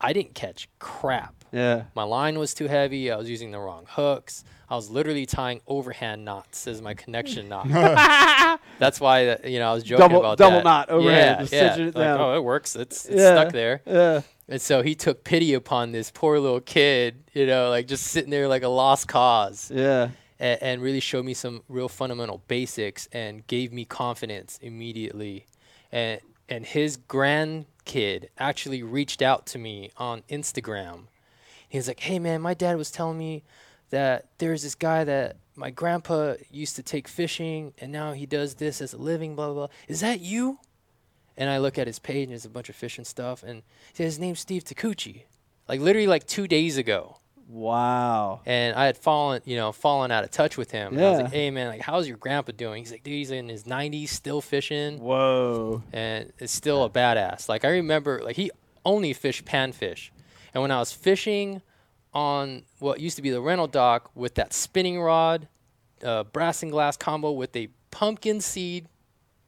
I didn't catch crap. Yeah. My line was too heavy. I was using the wrong hooks. I was literally tying overhand knots as my connection knot. That's why that, you know I was joking Double- about double that. knot overhand, Yeah, yeah. it Like, oh, it works. It's, it's Yeah, stuck there. Yeah. And so he took pity upon this poor little kid, you know, like just sitting there like a lost cause, Yeah. and, and really showed me some real fundamental basics and gave me confidence immediately. And and his grandkid actually reached out to me on Instagram. He was like, "Hey man, my dad was telling me that there's this guy that my grandpa used to take fishing, and now he does this as a living. Blah blah. blah. Is that you?" And I look at his page, and there's a bunch of fish and stuff, and he says his name's Steve Takuchi. like literally like two days ago. Wow. And I had fallen, you know, fallen out of touch with him. And I was like, "Hey, man, like, how's your grandpa doing?" He's like, "Dude, he's in his 90s, still fishing, Whoa. and it's still a badass." Like I remember, like he only fished panfish, and when I was fishing on what used to be the rental dock with that spinning rod, uh, brass and glass combo with a pumpkin seed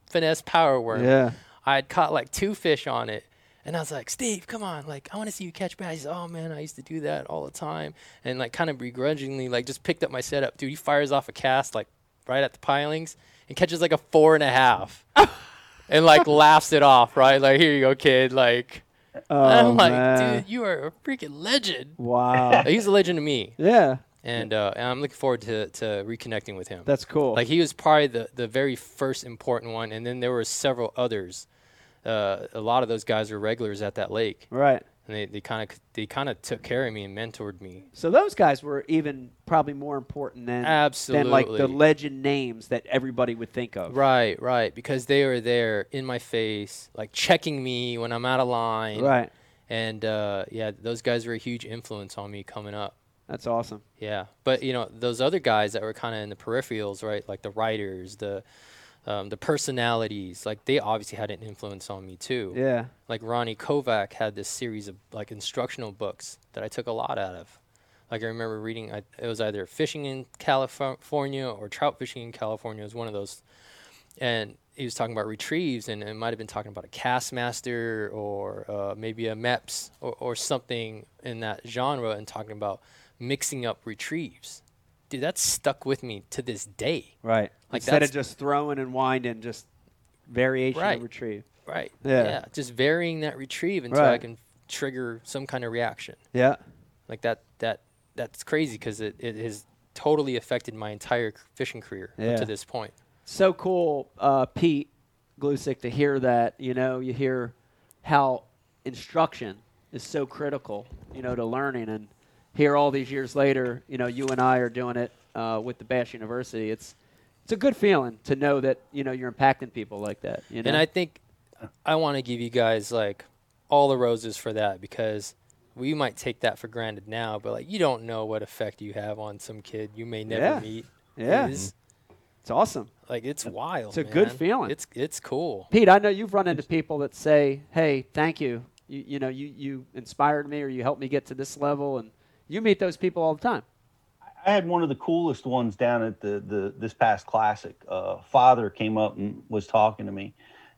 finesse power worm, Yeah. I had caught like two fish on it. And I was like, Steve, come on, like I want to see you catch bass. He's, oh man, I used to do that all the time, and like kind of begrudgingly, like just picked up my setup. Dude, he fires off a cast like right at the pilings and catches like a four and a half, and like laughs it off. Right, like here you go, kid. Like Oh, I'm like, man. dude, you are a freaking legend. Wow. He's a legend to me, yeah. and, uh, and I'm looking forward to to reconnecting with him. That's cool. Like he was probably the, the very first important one, and then there were several others. Uh, a lot of those guys were regulars at that lake, right. And they, they kind of they kind of took care of me and mentored me. So those guys were even probably more important than absolutely than like the legend names that everybody would think of. Right, right, because they were there in my face, like checking me when I'm out of line. Right. And uh, yeah, those guys were a huge influence on me coming up. That's awesome. Yeah, but you know those other guys that were kind of in the peripherals, right? Like the writers, the um, the personalities, like they obviously had an influence on me too. Yeah. Like Ronnie Kovach had this series of like instructional books that I took a lot out of. Like I remember reading, I, it was either fishing in California or trout fishing in California. It was one of those, and he was talking about retrieves, and it might have been talking about a Kastmaster or uh, maybe a Mepps or, or something in that genre, and talking about mixing up retrieves. Dude, that's stuck with me to this day. Right. Like Instead of just throwing and winding, just variation Right. of retrieve. Right. Yeah. Just varying that retrieve until I can trigger some kind of reaction. Yeah. Like that. That that's crazy because it, it has totally affected my entire fishing career up Yeah. to this point. So cool, uh, Pete Gluszek, to hear that. You know, you hear how instruction is so critical, you know, to learning. And here all these years later, you know, you and I are doing it uh, with the Bass University. It's it's a good feeling to know that you know you're impacting people like that. You know, And I think I want to give you guys like all the roses for that because we might take that for granted now, but like you don't know what effect you have on some kid you may never Yeah. meet. Yeah. is. it's awesome. Like it's wild. It's a good feeling. It's it's cool. Pete, I know you've run into people that say, "Hey, thank you. You, you know, you, you inspired me, or you helped me get to this level." And you meet those people all the time. I had one of the coolest ones down at the the this past classic. Uh, father came up and was talking to me,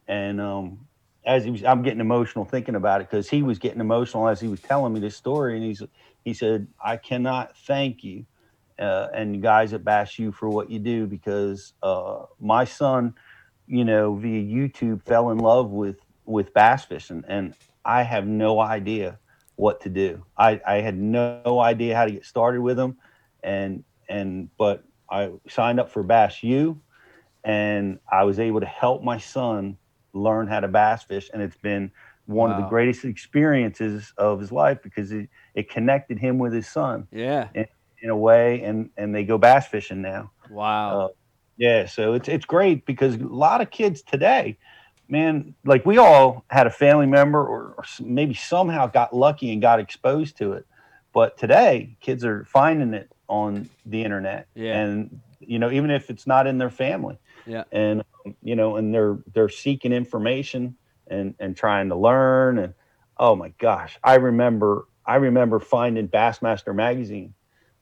and um, as he was, I'm getting emotional thinking about it because he was getting emotional as he was telling me this story, and he's he said, "I cannot thank you uh, and you guys at Bass U for what you do because uh, my son, you know, via YouTube fell in love with with bass fishing, and I have no idea what to do. I, I had no idea how to get started with them, and and but I signed up for Bass U, and I was able to help my son learn how to bass fish, and it's been one of the greatest experiences of his life because it, it connected him with his son Yeah. in a way, and and they go bass fishing now. Wow. Uh, yeah, so it's it's great because a lot of kids today, man, like we all had a family member or, or maybe somehow got lucky and got exposed to it, but today kids are finding it on the internet, Yeah. and you know even if it's not in their family, Yeah. and um, you know, and they're they're seeking information and and trying to learn, and oh my gosh, I remember I remember finding Bassmaster magazine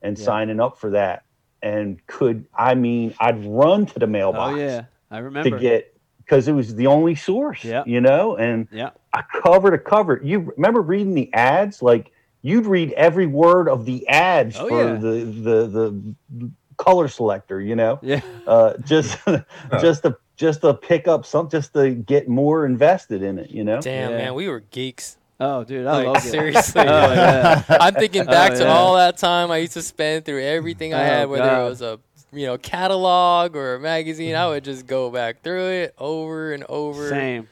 and Yeah. signing up for that and could I mean I'd run to the mailbox oh yeah, I remember. to get because it was the only source, Yeah. you know, and yeah. I cover to cover. You remember reading the ads? Like you'd read every word of the ads Oh, for yeah. the, the the color selector, you know, Yeah. uh, just just to just to pick up some, just to get more invested in it, you know. Damn Yeah. man, we were geeks. Oh, dude, I Like, love it. seriously. Oh, yeah. I'm thinking back Oh, to all that time I used to spend through everything I Oh, had, whether God. it was a you know catalog or a magazine. I would just go back through it over and over. Same.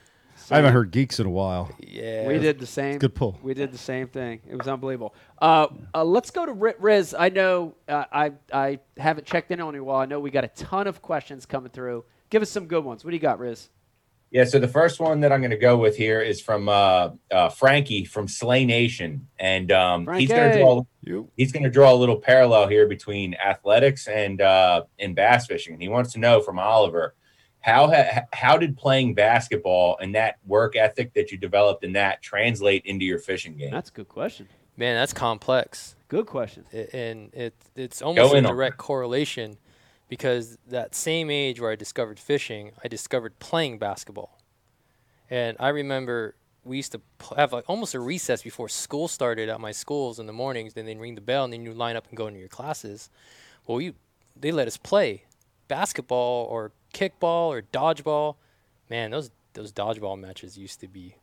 I haven't heard geeks in a while. Yeah, We did the same. Good pull. We did the same thing. It was unbelievable. Uh, uh, let's go to Riz. I know uh, I I haven't checked in on you a while. I know we got a ton of questions coming through. Give us some good ones. What do you got, Riz? Yeah, so the first one that I'm going to go with here is from uh, uh, Frankie from Slay Nation, and um, he's going to draw You. he's going to draw a little parallel here between athletics and uh, and bass fishing. And he wants to know from Oliver how ha- how did playing basketball and that work ethic that you developed in that translate into your fishing game? That's a good question. Man, that's complex. Good question. I- and it it's almost a in on direct correlation because that same age where I discovered fishing, I discovered playing basketball. And I remember we used to pl- have like almost a recess before school started at my schools in the mornings. Then they'd ring the bell and then you line up and go into your classes. Well, you they let us play basketball or kickball or dodgeball. Man, those those dodgeball matches used to be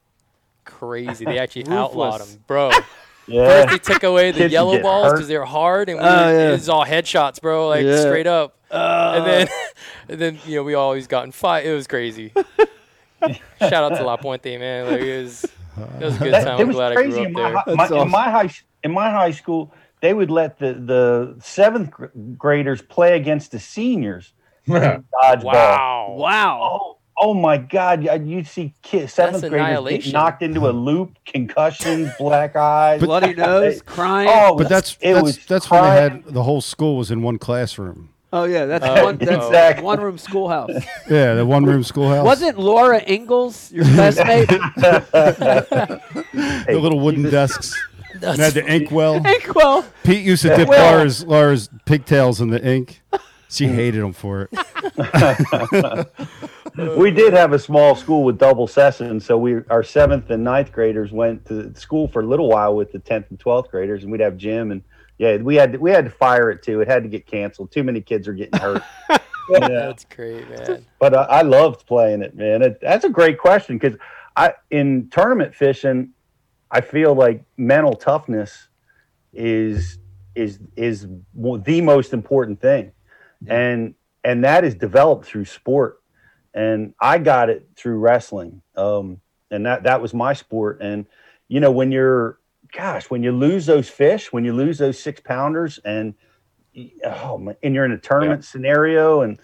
crazy. They actually outlawed them, bro. Yeah. First they took away the Kids yellow get balls hurt. because they were hard, and we Oh, were, yeah. it was all headshots, bro, like Yeah. straight up. Uh, and then, and then you know we always got in fight. It was crazy. Shout out to La Puente, man. Like it was, it was a good That- time. it I'm was glad I crazy grew in up my, there. hi- That's my- awesome. in my high in my high school. They would let the the seventh gr- graders play against the seniors. in Dodgeball. Wow. wow. Oh, oh my God! You you'd see kids, seventh graders get knocked into a loop, concussions, black eyes. Bloody nose, crying. Oh, But that's it that's was that's when they had the whole school was in one classroom. Oh yeah, that's Oh, one. That's exactly. one room schoolhouse. Yeah, the one room schoolhouse. Wasn't Laura Ingalls your classmate? the little wooden desks? And had the ink well. Inkwell. Pete used to dip Well- Laura's Laura's pigtails in the ink. She mm. hated him for it. we did have a small school with double sessions, so we our seventh and ninth graders went to school for a little while with the tenth and twelfth graders, and we'd have gym and yeah, we had to, we had to fire it too. It had to get canceled. Too many kids are getting hurt. yeah. That's great, man. But I, I loved playing it, man. It, that's a great question because I in tournament fishing, I feel like mental toughness is is is the most important thing, and and that is developed through sport, and I got it through wrestling, um, and that that was my sport. And you know when you're, gosh, when you lose those fish, when you lose those six pounders, and oh man, and you're in a tournament scenario, and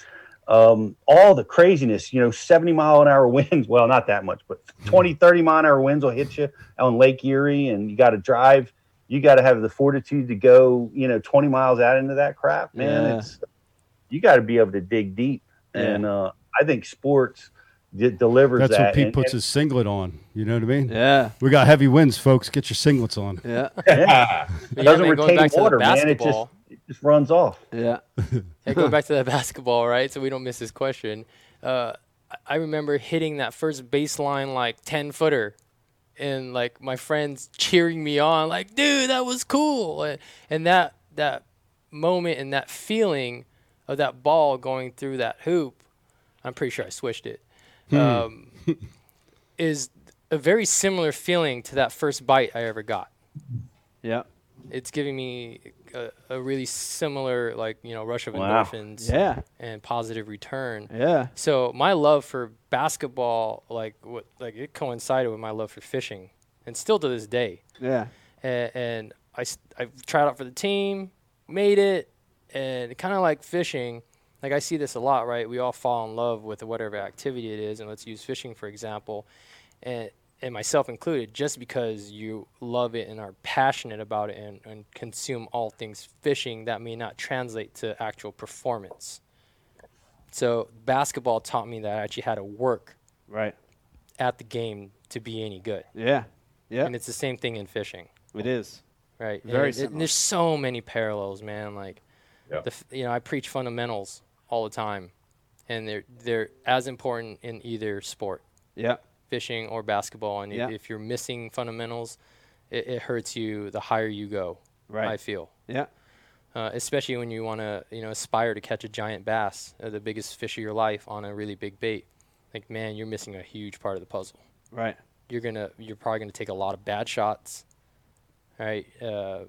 um, all the craziness, you know, 70 mile an hour winds. Well, not that much, but 20, 30 mile an hour winds will hit you on Lake Erie, and you got to drive. You got to have the fortitude to go, you know, 20 miles out into that crap, man. Yeah. It's you got to be able to dig deep, and uh, I think sports d- delivers That's that. when Pete and- puts his singlet on. You know what I mean? Yeah. We got heavy winds, folks. Get your singlets on. Yeah. yeah, it doesn't man, retain back to the water, man. It just it just runs off. Yeah. Yeah, going back to that basketball, right? So we don't miss this question. Uh, I- I remember hitting that first baseline like ten footer, and like my friends cheering me on, like, "Dude, that was cool!" And, and that that moment and that feeling of that ball going through that hoop, I'm pretty sure I switched it. Um, is a very similar feeling to that first bite I ever got Yeah. it's giving me a, a really similar like you know rush of Wow. endorphins Yeah. and positive return Yeah. so my love for basketball like what like it coincided with my love for fishing and still to this day Yeah. and, and I, I tried out for the team made it and kind of like fishing like i see this a lot right we all fall in love with whatever activity it is and let's use fishing for example and and myself included just because you love it and are passionate about it and, and consume all things fishing that may not translate to actual performance so basketball taught me that i actually had to work Right. at the game to be any good Yeah. Yeah. and it's the same thing in fishing It is. right? Very and, it- and there's so many parallels, man. Like, Yeah. the f- you know, I preach fundamentals all the time, and they're they're as important in either sport, Yeah. fishing or basketball. And Yeah. if, if you're missing fundamentals, it, it hurts you the higher you go. Right. I feel, Yeah. uh, especially when you want to you know aspire to catch a giant bass, uh, the biggest fish of your life, on a really big bait. Like, man, you're missing a huge part of the puzzle Right. you're gonna you're probably gonna take a lot of bad shots, right? Uh,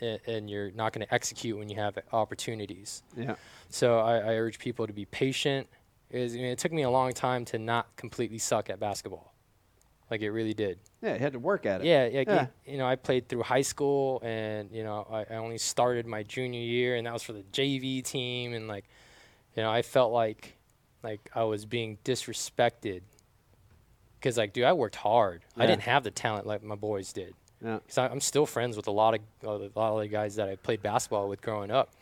and, and you're not gonna execute when you have opportunities. Yeah. So I, I urge people to be patient. Is I mean, it took me a long time to not completely suck at basketball, like it really did. Yeah. You had to work at it. Yeah, yeah, Yeah. You, you know, I played through high school, and you know, I, I only started my junior year, and that was for the JV team, and like, you know, I felt like like I was being disrespected because like, dude, I worked hard. I didn't have the talent like my boys did. Yeah. Because I'm still friends with a lot of a lot of the guys that I played basketball with growing up,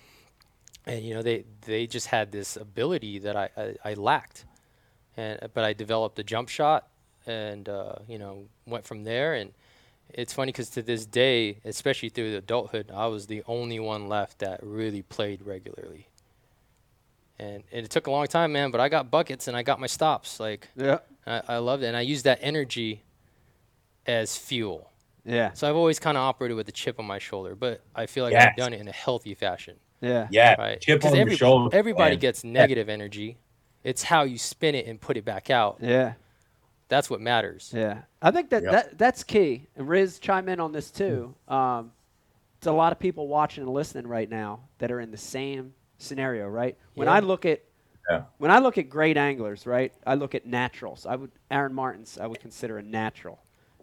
and you know they they just had this ability that I I, I lacked, and but I developed a jump shot, and uh, you know went from there. And it's funny because to this day, especially through adulthood, I was the only one left that really played regularly. And, and it took a long time, man. But I got buckets and I got my stops. Like Yeah. I, I loved it, and I used that energy as fuel. Yeah. So I've always kind of operated with a chip on my shoulder, but I feel like Yes. I've done it in a healthy fashion. Yeah. Yeah, Right? chip 'Cause on every- shoulder. Everybody man. gets negative energy. It's how you spin it and put it back out. Yeah. That's what matters. Yeah, I think that, Yep. that that's key. And Riz, chime in on this too. Um, it's a lot of people watching and listening right now that are in the same scenario, right? Yeah. When I look at Yeah. when I look at great anglers, right? I look at naturals. I would Aaron Martens I would consider a natural.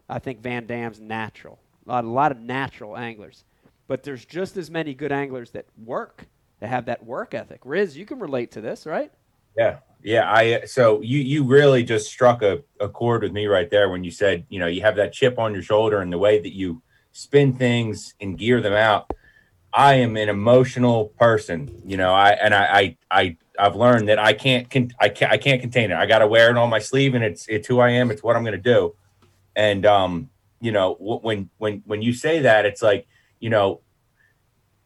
I think Van Dam's natural. A lot, a lot of natural anglers, but there's just as many good anglers that work that have that work ethic. Riz, you can relate to this, right? Yeah, yeah. I so you you really just struck a, a chord with me right there when you said you know you have that chip on your shoulder and the way that you spin things and gear them out. I am an emotional person, you know. I and I I, I I've learned that I can't con- I can't I can't contain it. I got to wear it on my sleeve, and it's it's who I am. It's what I'm going to do. And um, you know, when when when you say that, it's like you know,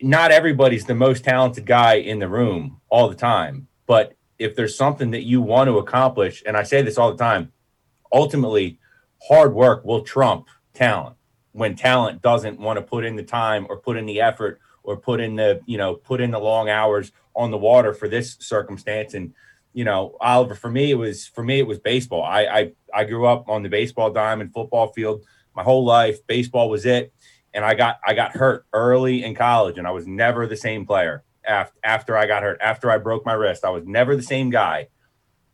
not everybody's the most talented guy in the room all the time, but if there's something that you want to accomplish, and I say this all the time, ultimately, hard work will trump talent. When talent doesn't want to put in the time or put in the effort or put in the, you know, put in the long hours on the water for this circumstance. And, you know, Oliver, for me, it was for me, it was baseball. I I, I grew up on the baseball diamond football field my whole life. Baseball was it. And I got I got hurt early in college and I was never the same player after after I got hurt, after I broke my wrist. I was never the same guy.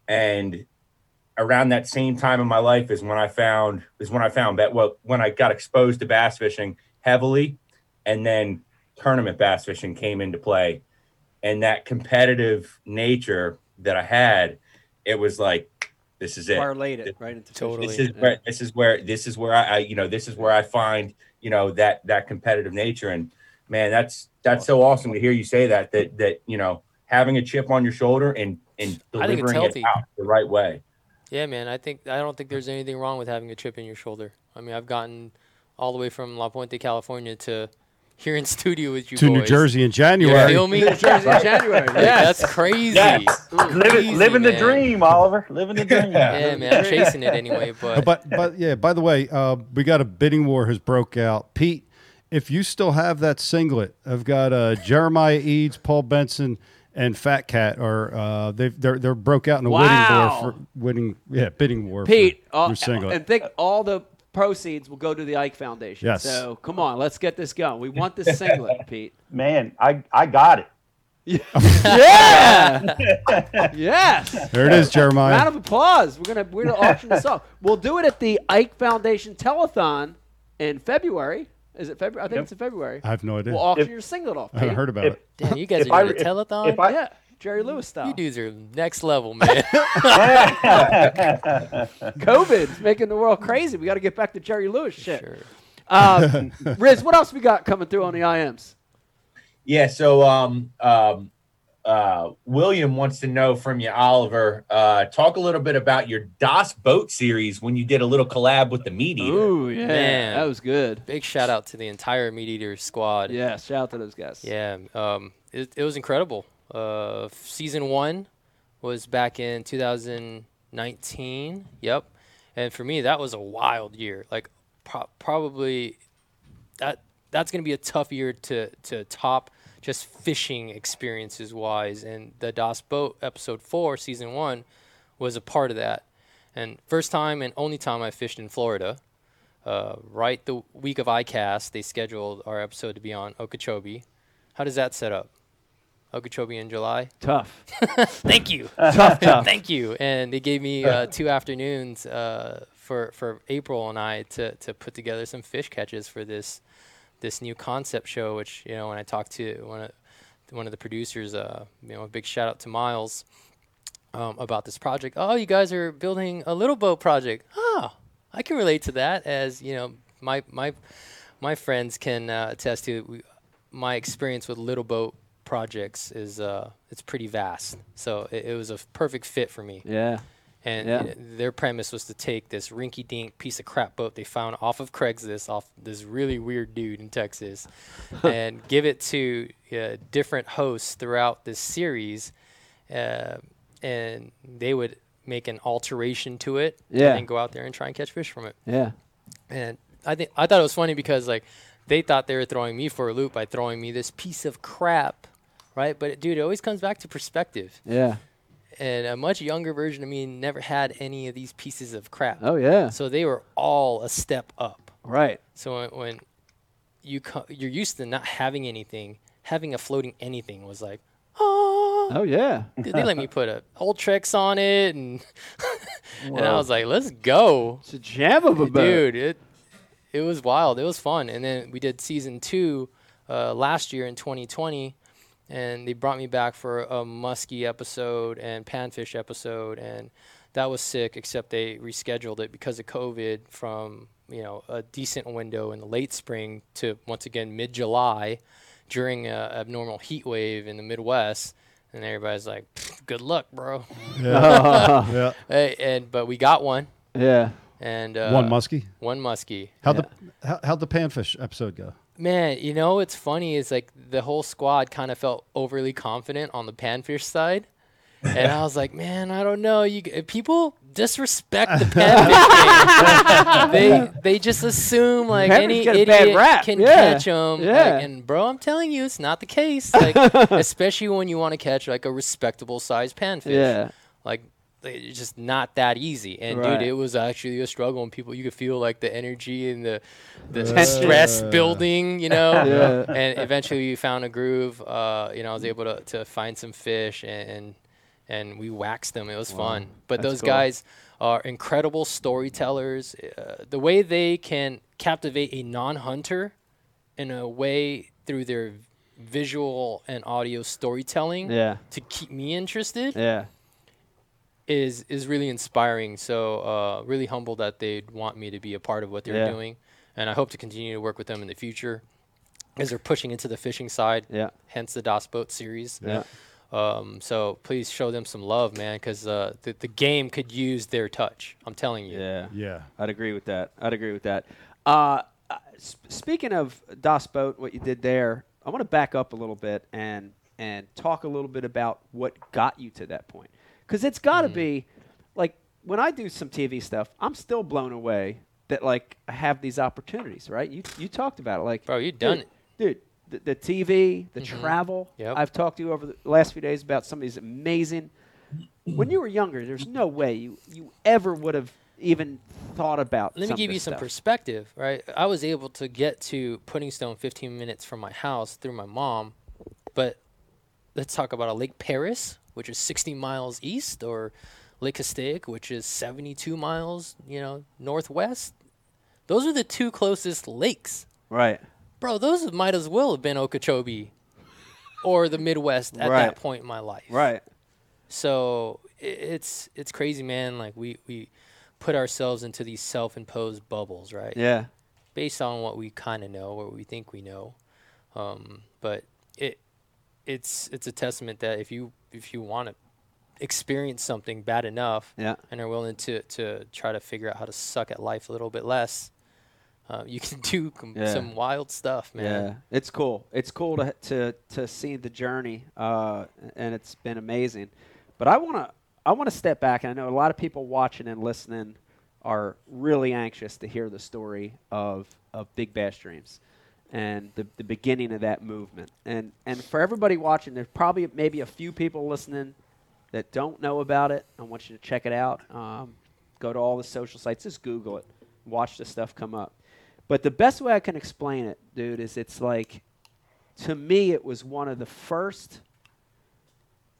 And around that same time in my life is when I found is when I found that well when I got exposed to bass fishing heavily and then tournament bass fishing came into play and that competitive nature that I had it was like this is it Parlayed it right into Totally. this is Yeah. where this is where this is where I, I you know this is where I find you know that that competitive nature and man that's that's so awesome to hear you say that that that you know having a chip on your shoulder and and I think it's delivering it out the right way Yeah, man. I think I don't think there's anything wrong with having a chip in your shoulder. I mean, I've gotten all the way from La Puente, California, to here in studio with you to New. Jersey in You January. feel me? New Jersey in January. Like, Yes. That's crazy. Yes. living Easy, living the dream, Oliver. Living the dream. Yeah, man. I'm chasing it anyway, but but but yeah. By the way, uh, we got a bidding war has broke out. Pete, if you still have that singlet, I've got uh, Jeremiah Eads, Paul Benson, and Fat Cat are uh, they they're they're broke out in a Wow. bidding war for winning. Yeah, bidding war. Pete, for uh, your singlet. and think all the proceeds will go to the Ike Foundation. Yes. So come on, let's get this going. We want this singlet, Pete. Man, I I got it. Yeah. yes. there it is, Jeremiah. Round of applause. We're gonna we're gonna auction this off. We'll do it at the Ike Foundation Telethon in February. Is it February? I think Yep. it's in February. I have no idea. We'll auction If- your singlet off. I haven't heard about If- it. damn, you guys If are I- doing a telethon. if I- Yeah, Jerry Lewis style. you dudes are next level, man. COVID's making the world crazy. We got to get back to Jerry Lewis shit. sure. Uh, Riz, what else we got coming through on the IMs? yeah so um um uh william wants to know from you oliver uh talk a little bit about your Das Boat series when you did a little collab with the meat eater Ooh, yeah, Man. that was good. Big shout out to the entire Meat Eater squad. Yeah, shout out to those guys. Yeah, um, it, it was incredible. Season one was back in 2019. Yep, and for me that was a wild year. Like pro- probably that that's gonna be a tough year to to top just fishing experiences wise. And the Das Boat episode four, season one, was a part of that. And first time and only time I fished in Florida. Uh, right the week of ICAST, they scheduled our episode to be on Okeechobee. How does that set up? Okeechobee in July. Tough, Thank you. tough, tough. Thank you. And they gave me uh, two afternoons uh, for for April and I to to put together some fish catches for this this new concept show. Which you know, when I talked to one of one of the producers, uh, you know, a big shout out to Miles um, about this project. Oh, you guys are building a little boat project. Oh, I can relate to that as you know my my my friends can uh, attest to we, my experience with little boat projects is uh it's pretty vast. So it, it was a f- perfect fit for me. Yeah. And Yeah. their premise was to take this rinky-dink piece of crap boat they found off of Craigslist, off this really weird dude in Texas, and give it to uh, different hosts throughout this series, uh, and they would make an alteration to it, Yeah. and go out there and try and catch fish from it. Yeah. And I think I thought it was funny because like they thought they were throwing me for a loop by throwing me this piece of crap, right? But dude, it always comes back to perspective Yeah. and a much younger version of me never had any of these pieces of crap. Oh yeah. So they were all a step up. Right. So when, when you co- you're used to not having anything, having a floating anything was like, oh, Oh yeah. Dude, they let me put a old tricks on it, and and I was like, let's go, It's a jam of a boat. dude. It it was wild. It was fun. And then we did season two uh, last year in 2020, and they brought me back for a muskie episode and panfish episode, and that was sick. Except they rescheduled it because of COVID from you know a decent window in the late spring to once again mid July during a abnormal heat wave in the Midwest. And everybody's like, "Good luck, bro." yeah. Hey, and but we got one, Yeah. and uh, One muskie. one muskie. How'd the how, how'd the panfish episode go? Man, you know what's funny is like the whole squad kind of felt overly confident on the panfish side, and I was like, man, I don't know. You people disrespect the panfish they they just assume like any get a bad idiot can Yeah. catch them. Yeah. and bro, I'm telling you, it's not the case. Like especially when you want to catch like a respectable sized panfish. Yeah. like it's just not that easy. And Right. dude, it was actually a struggle, and people you could feel like the energy and the the Tension. stress building, you know. Yeah. And eventually, we found a groove. Uh, you know, I was able to, to find some fish and. and and we waxed them. It was fun. But That's those cool. guys are incredible storytellers. Uh, the way they can captivate a non-hunter in a way through their visual and audio storytelling Yeah. to keep me interested Yeah. Is is really inspiring. So uh, really humbled that they'd want me to be a part of what they're Yeah. doing, and I hope to continue to work with them in the future as they're pushing into the fishing side. Yeah. Hence the Das Boat series. Yeah. Um, so please show them some love, man, because uh, the the game could use their touch. I'm telling you. Yeah. Yeah. I'd agree with that. I'd agree with that. Uh, uh, sp- speaking of Das Boat, what you did there, I want to back up a little bit and and talk a little bit about what got you to that point, because it's got to Mm-hmm. be like when I do some TV stuff, I'm still blown away that like I have these opportunities. Right? You you talked about it, like Bro, you done dude, it. dude. The, the TV, the Mhm. travel. Yep. I've talked to you over the last few days about some of these amazing when you were younger, there's no way you, you ever would have even thought about. Let me give you some stuff. perspective, right? I was able to get to Puddingstone 15 minutes from my house through my mom, but let's talk about a Lake Perris, which is 60 miles east, or Lake Castaic, which is 72 miles, you know, northwest. Those are the two closest lakes. Right. Bro, those might as well have been Okeechobee or the Midwest at Right. that point in my life. Right. So it's it's crazy, man. Like we we put ourselves into these self-imposed bubbles, right? Yeah. Based on what we kind of know, what we think we know. Um, but it it's it's a testament that if you if you want to experience something bad enough Yeah. and are willing to to try to figure out how to suck at life a little bit less, uh, you can do com- Yeah. some wild stuff, man. Yeah. It's cool. It's cool to to to see the journey, uh, and it's been amazing. But I want to I want to step back, and I know a lot of people watching and listening are really anxious to hear the story of of Big Bass Dreams and the, the beginning of that movement. And and for everybody watching, there's probably maybe a few people listening that don't know about it. I want you to check it out. Um, go to all the social sites, just Google it, watch the stuff come up. But the best way I can explain it, dude, is it's like, to me, it was one of the first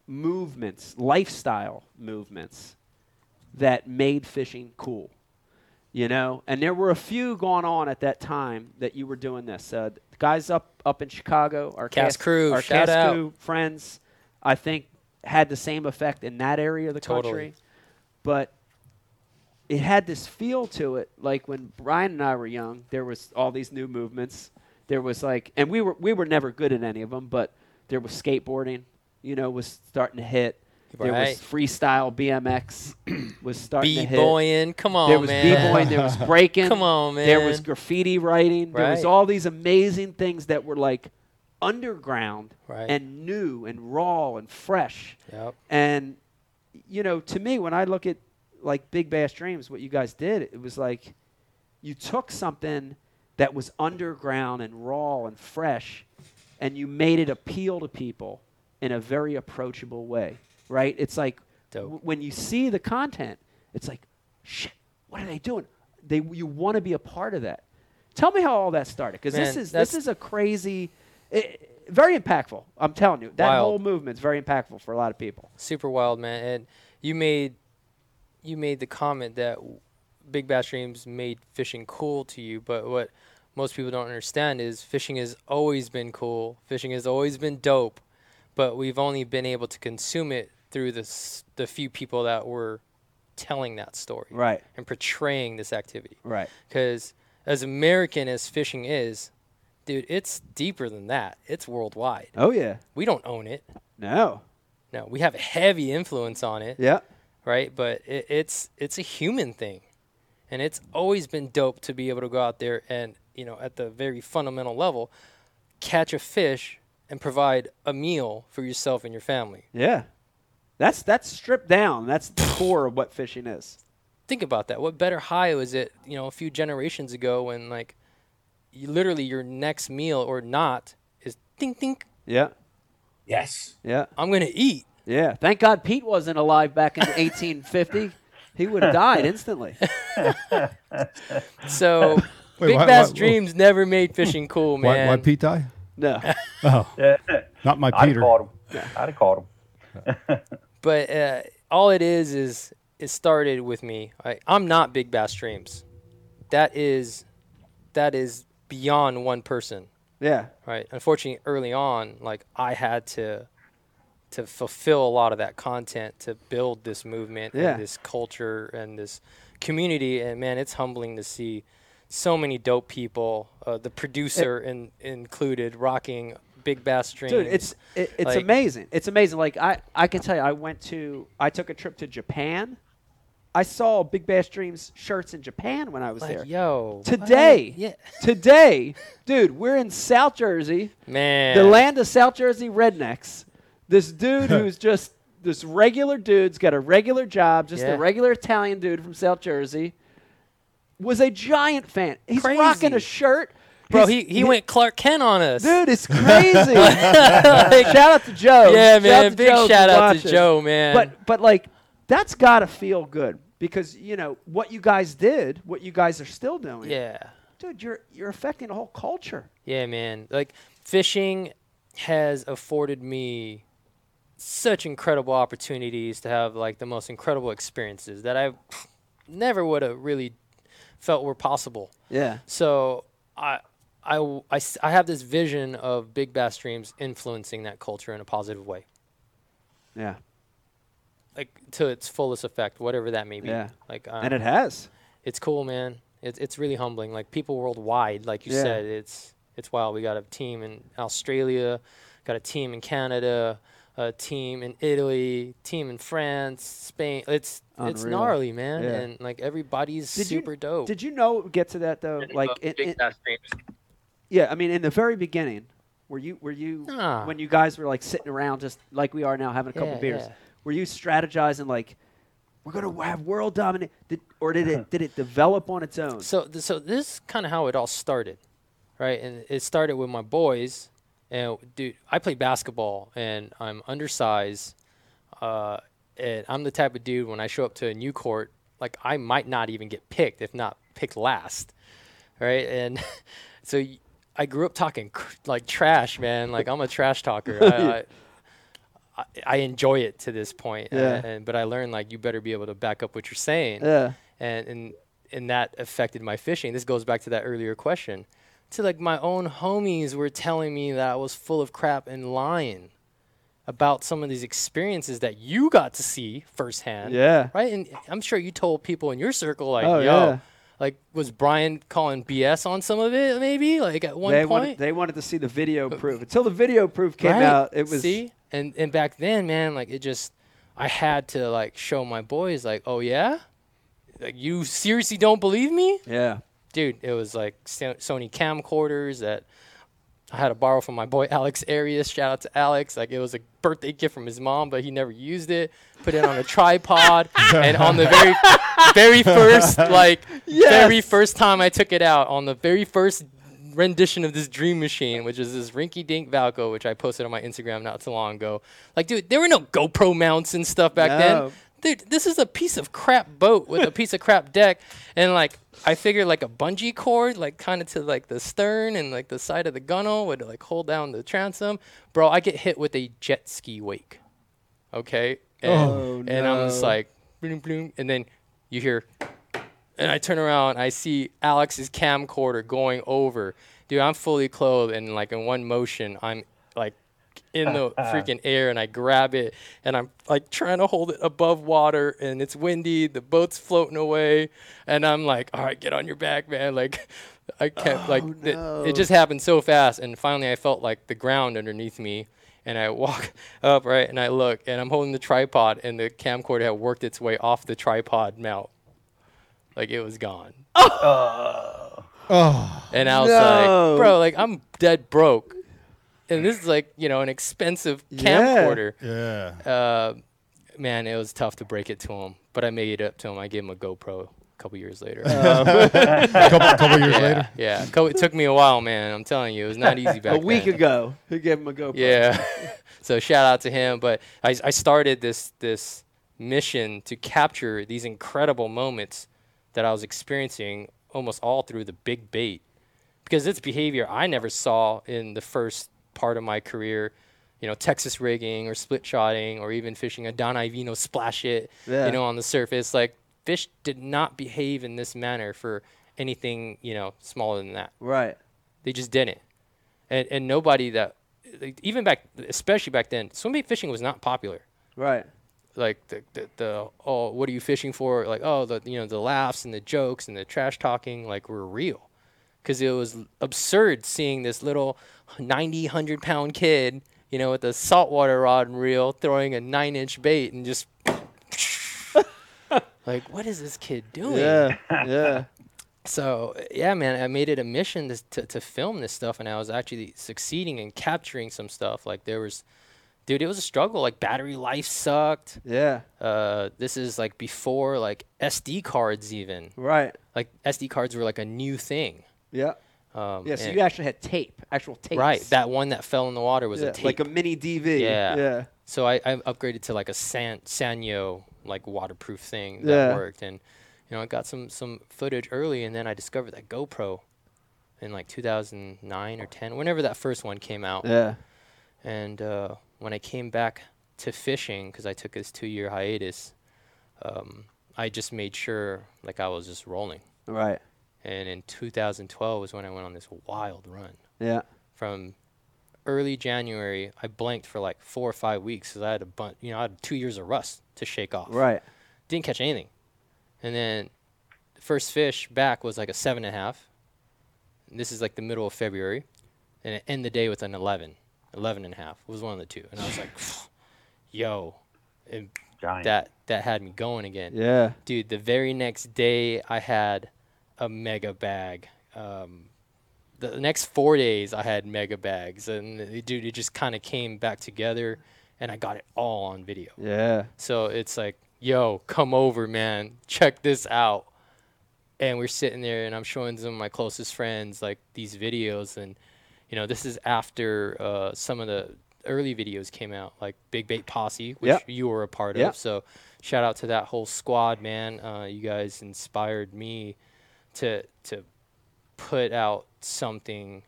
movements, lifestyle movements, that made fishing cool. You know, and there were a few going on at that time that you were doing this. Uh, the guys up up in Chicago, our Cast crew, our shout cast out. crew friends, I think had the same effect in that area of the Totally. country. But it had this feel to it. Like when Brian and I were young, there was all these new movements. There was like, and we were we were never good at any of them, but there was skateboarding. You know, was starting to hit. There Right. was freestyle BMX was starting to hit. B-boying, come on, There was man. b-boying. There was breaking. Come on, man. There was graffiti writing. There was all these amazing things that were like underground Right. and new and raw and fresh. Yep. And you know, to me, when I look at like Big Bass Dreams, what you guys did, it was like you took something that was underground and raw and fresh, and you made it appeal to people in a very approachable way. Right? It's like w- when you see the content, it's like, shit, what are they doing? They you want to be a part of that. Tell me how all that started, because this is this is a crazy, i very impactful. I'm telling you, that Wild. whole movement's very impactful for a lot of people. super wild, man. And you made you made the comment that Big Bass Dreams made fishing cool to you, but what most people don't understand is fishing has always been cool. Fishing has always been dope, but we've only been able to consume it through the the few people that were telling that story Right. and portraying this activity. Right. Because as American as fishing is, dude, it's deeper than that. It's worldwide. Oh yeah. We don't own it. No. No, we have a heavy influence on it Yeah. right? But it, it's it's a human thing, and it's always been dope to be able to go out there and you know at the very fundamental level, catch a fish and provide a meal for yourself and your family. Yeah. That's that's stripped down. That's the core of what fishing is. Think about that. What better high was it? You know, a few generations ago when like, you literally your next meal or not is ding ding. Yeah. Yes. Yeah. I'm gonna eat. Yeah. Thank God Pete wasn't alive back in 1850. He would have died instantly. So. Wait, Big why- Bass why- Dreams never made fishing cool, Why, man. why Pete die? No. Oh, Yeah. not my Peter. I'd have caught him. I'd have caught him. But uh, all it is is it started with me. I, I'm not Big Bass Dreams. That is that is beyond one person, Yeah. right? Unfortunately, early on, like I had to to fulfill a lot of that content to build this movement Yeah. and this culture and this community. And man, it's humbling to see so many dope people, uh, the producer in, included, rocking Big Bass Dreams. Dude, it's it, it's Like- amazing. It's amazing. Like I I can tell you, I went to I took a trip to Japan. I saw Big Bass Dreams shirts in Japan when I was like, there. yo? Today, yeah, today, dude, we're in South Jersey, man, the land of South Jersey rednecks. This dude who's just this regular dude's got a regular job, just Yeah. a regular Italian dude from South Jersey, was a giant fan. He's Crazy. rocking a shirt. Bro, he, he went Clark Kent on us. Dude, it's crazy. shout out to Joe. Yeah, Shout man. Big Joe shout out to. Joe, man. But but like that's got to feel good because you know what you guys did, what you guys are still doing. yeah, dude, you're you're affecting the whole culture. yeah, man. Like fishing has afforded me such incredible opportunities to have like the most incredible experiences that I never would have really felt were possible. Yeah. So I, I, w- I s- I have this vision of Big Bass Dreams influencing that culture in a positive way, Yeah. like to its fullest effect, whatever that may be. Yeah. Like, um, and it has. it's cool, man. It's it's really humbling. Like people worldwide, like you Yeah. said, it's it's wild. We got a team in Australia, got a team in Canada, a team in Italy, team in France, Spain. It's it's gnarly, man. Yeah. And like everybody's Did you- super dope. Did you know get to that though? Like in, Big in- Bass Dreams. Yeah, I mean in the very beginning, were you were you Nah. when you guys were like sitting around just like we are now having a couple Yeah, beers? yeah. Were you strategizing like we're gonna have world dominate, did, or did it did it develop on its own? So th- so this is kind of how it all started, right? And it started with my boys. And dude, I play basketball and I'm undersized. Uh, and I'm the type of dude when I show up to a new court, like I might not even get picked, if not picked last, right? And so y- I grew up talking cr- like trash, man. Like I'm a trash talker. I, I, I, enjoy it to this point, Yeah. and but I learned like you better be able to back up what you're saying Yeah. and and and that affected my fishing. This goes back to that earlier question. To like my own homies were telling me that I was full of crap and lying about some of these experiences that you got to see firsthand. Yeah. Right? And I'm sure you told people in your circle, like, Oh, yo, yeah. Like, was Brian calling BS on some of it, maybe? Like, at one they point? wanted they wanted to see the video proof. Until the video proof came Right? out, it was see, and and back then, man, like it just, I had to like show my boys, like, oh yeah, like you seriously don't believe me, yeah. dude. It was like Sony camcorders that I had to borrow from my boy Alex Arias. Shout out to Alex. Like it was a birthday gift from his mom, but he never used it. Put it on a tripod, and on the very, very first like very first time I took it out on the very first rendition of this Dream Machine, which is this rinky dink Valco, which I posted on my Instagram not too long ago. Like, dude, there were no GoPro mounts and stuff back No. then. Dude, this is a piece of crap boat with a piece of crap deck, and like I figured like a bungee cord, like kind of to like the stern and like the side of the gunnel would like hold down the transom. Bro, I get hit with a jet ski wake. Okay, and, Oh, and I'm just like, bloom, bloom, and then you hear and I turn around, I see Alex's camcorder going over. Dude, I'm fully clothed, and like in one motion, I'm like in the uh-huh. freaking air, and I grab it, and I'm like trying to hold it above water, and it's windy, the boat's floating away, and I'm like, all right, get on your back, man. Like, I can't, like, oh, it, no. it just happened so fast, and finally I felt like the ground underneath me. And I walk up, right, and I look, and I'm holding the tripod, and the camcorder had worked its way off the tripod mount. Like it was gone. Oh, oh. And I was No. like, bro, like I'm dead broke. And this is like, you know, an expensive camcorder. yeah. Uh, man, it was tough to break it to him, but I made it up to him. I gave him a GoPro a couple years later. a couple, couple years yeah, later. yeah. Co- it took me a while, man. I'm telling you, it was not easy back then. a week then. ago, he gave him a GoPro. Yeah. so shout out to him. But I, I started this this mission to capture these incredible moments that I was experiencing almost all through the big bait. Because it's behavior I never saw in the first part of my career. You know, Texas rigging or split shotting or even fishing a Don Iovino splash it, Yeah. you know, on the surface. Like fish did not behave in this manner for anything, you know, smaller than that. Right. They just didn't. And and nobody that like, even back especially back then, swimbait fishing was not popular. Right. Like the, the the oh what are you fishing for? Like oh the you know the laughs and the jokes and the trash talking like were real. Cuz it was absurd seeing this little 90 100 pound kid, you know, with a saltwater rod and reel throwing a 9-inch bait and just like what is this kid doing? Yeah. Yeah. So yeah, man, I made it a mission to, to to film this stuff, and I was actually succeeding in capturing some stuff. Like there was, dude, it was a struggle. Like battery life sucked. Yeah. Uh, this is like before like SD cards even. Right. Like SD cards were like a new thing. Yeah. Um, Yeah. So you actually had tape, actual tape. right. That one that fell in the water was yeah, a tape. like a mini DV. Yeah. Yeah. So I, I upgraded to like a San Sanyo like waterproof thing that Yeah. worked, and you know I got some some footage early, and then I discovered that GoPro in like 2009 or 10, whenever that first one came out. Yeah. And uh, when I came back to fishing, because I took this two year hiatus, um, I just made sure like I was just rolling. Right. And in 2012 was when I went on this wild run Yeah. from early January, I blanked for like four or five weeks because I had a bunch, you know, I had two years of rust to shake off. Right. Didn't catch anything. And then the first fish back was like a seven and a half. And this is like the middle of February. And it end the day with an 11, 11 and a half. Was one of the two. And I was like, yo, and Giant. that, that had me going again Yeah. dude the very next day i had a mega bag um, the next four days i had mega bags and dude it just kind of came back together and i got it all on video Yeah. so it's like yo come over man check this out and we're sitting there and i'm showing some of my closest friends like these videos and you know this is after uh, some of the early videos came out like big bait posse which Yep. you were a part Yep. of so shout out to that whole squad man uh, you guys inspired me to to put out something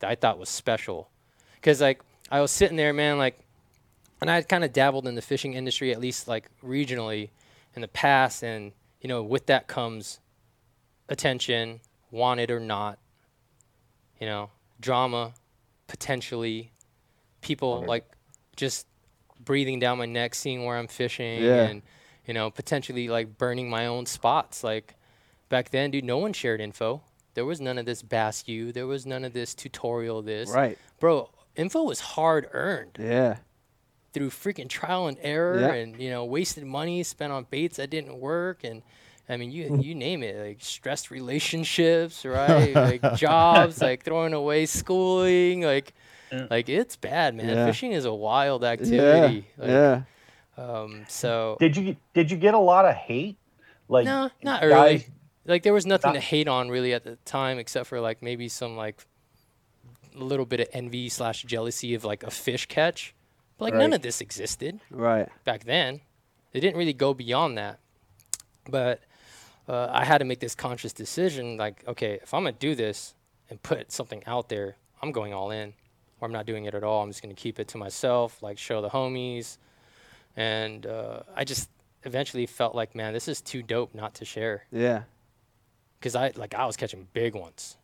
that i thought was special because like i was sitting there man like and I had kind of dabbled in the fishing industry, at least like regionally in the past. And, you know, with that comes attention, wanted or not, you know, drama, potentially, people like just breathing down my neck, seeing where I'm fishing, Yeah. and you know potentially like burning my own spots. Like back then, dude, no one shared info. There was none of this Bass U. There was none of this tutorial. This Right. bro. Info was hard earned Yeah. through freaking trial and error Yeah. and you know wasted money spent on baits that didn't work and I mean you you name it like stressed relationships right like jobs like throwing away schooling like like it's bad man Yeah. fishing is a wild Yeah. activity like, yeah. um so Did you did you get a lot of hate? Like no not guys- really like there was nothing to hate on really at the time except for like maybe some like a little bit of envy slash jealousy of like a fish catch but like none of this existed Right. back then. They didn't really go beyond that. But uh, I had to make this conscious decision like, okay, if I'm going to do this and put something out there, I'm going all in. Or I'm not doing it at all. I'm just going to keep it to myself, like show the homies. And uh, I just eventually felt like, man, this is too dope not to share. Yeah. Because I, like, I was catching big ones.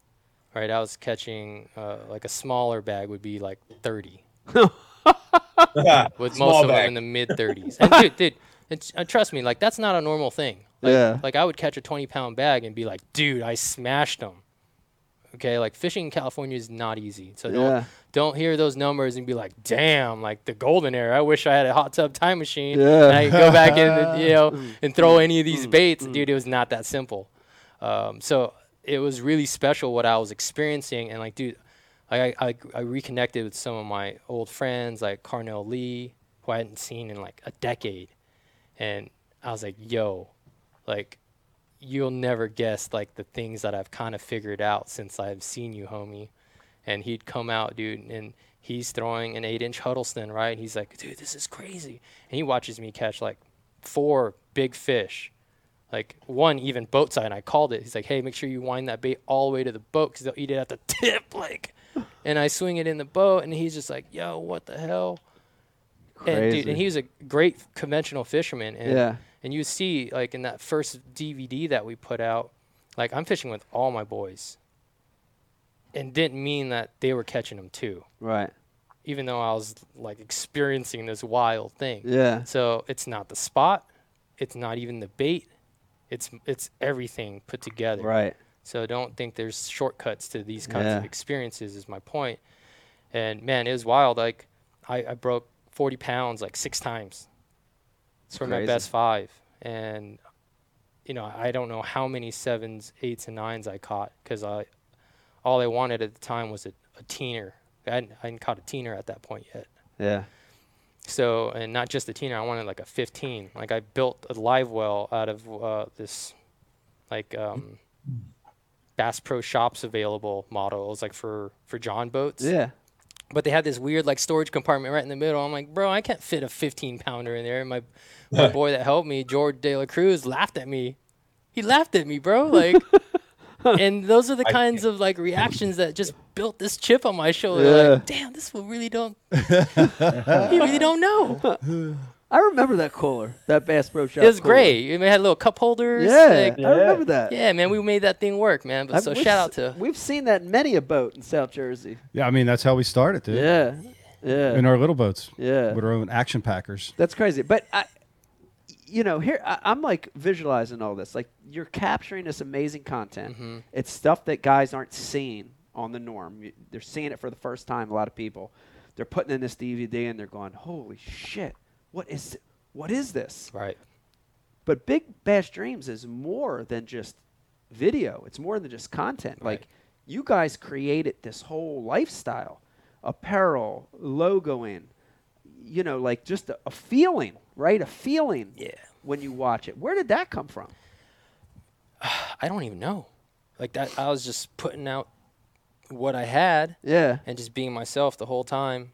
Right, I was catching uh, like a smaller bag would be like 30 with Small most of them in the mid 30s. And dude, dude, it's, uh, trust me, like that's not a normal thing. Like, Yeah. Like I would catch a 20 pound bag and be like, dude, I smashed them. Okay, like fishing in California is not easy. So don't Yeah. don't hear those numbers and be like, damn, like the golden era. I wish I had a hot tub time machine Yeah. and I could go back in, and, you know, and throw any of these baits. Dude, it was not that simple. Um, so it was really special what I was experiencing, and like, dude, I, I I reconnected with some of my old friends like Carnell Lee, who I hadn't seen in like a decade, and I was like, yo, like, you'll never guess like the things that I've kind of figured out since I've seen you, homie. And he'd come out, dude, and he's throwing an eight-inch Huddleston, right? He's like, dude, this is crazy, and he watches me catch like four big fish like one even boat side. And I called it. He's like, "Hey, make sure you wind that bait all the way to the boat because they'll eat it at the tip." Like, and I swing it in the boat, and he's just like, "Yo, what the hell?" And dude, Crazy. and he was a great conventional fisherman. And, Yeah. And you see, like in that first DVD that we put out, like I'm fishing with all my boys, and didn't mean that they were catching them too, Right. even though I was like experiencing this wild thing. Yeah. So it's not the spot, it's not even the bait, it's it's everything put together. Right. So don't think there's shortcuts to these kinds of experiences. Is my point. And man, it was wild. Like I, I broke 40 pounds like six times It's for my best five, and you know I don't know how many sevens, eights, and nines I caught because I all I wanted at the time was a, a teener. I hadn't, I hadn't caught a teener at that point yet. Yeah. So, and not just a teener, I wanted like a 15. Like I built a live well out of uh, this, like um, Bass Pro Shops available model. It was like for for John boats. Yeah. But they had this weird like storage compartment right in the middle. I'm like, bro, I can't fit a 15 pounder in there. And my my boy that helped me, George De La Cruz, laughed at me. He laughed at me, bro. Like. And those are the I kinds of like reactions that just built this chip on my shoulder. Yeah. Like, damn, this fool really don't. he really don't know. I remember that cooler, that Bass Pro Shop. It was cooler. great. We had little cup holders. Yeah, like- I remember that. yeah, man, we made that thing work, man. But I've- so we've shout out to We've seen that in many a boat in South Jersey. Yeah, I mean that's how we started, dude. Yeah. Yeah. In our little boats. Yeah. With our own action packers. That's crazy. But I, you know, here I, I'm like visualizing all this. Like you're capturing this amazing content. Mm-hmm. It's stuff that guys aren't seeing on the norm. They're seeing it for the first time. A lot of people, they're putting in this DVD and they're going, "Holy shit! What is what is this?" right. But Big Bass Dreams is more than just video. It's more than just content. Right. Like you guys created this whole lifestyle, apparel, logoing, you know, like just a, a feeling, right? A feeling. Yeah. When you watch it, where did that come from? I don't even know. Like that, I was just putting out what I had Yeah. and just being myself the whole time.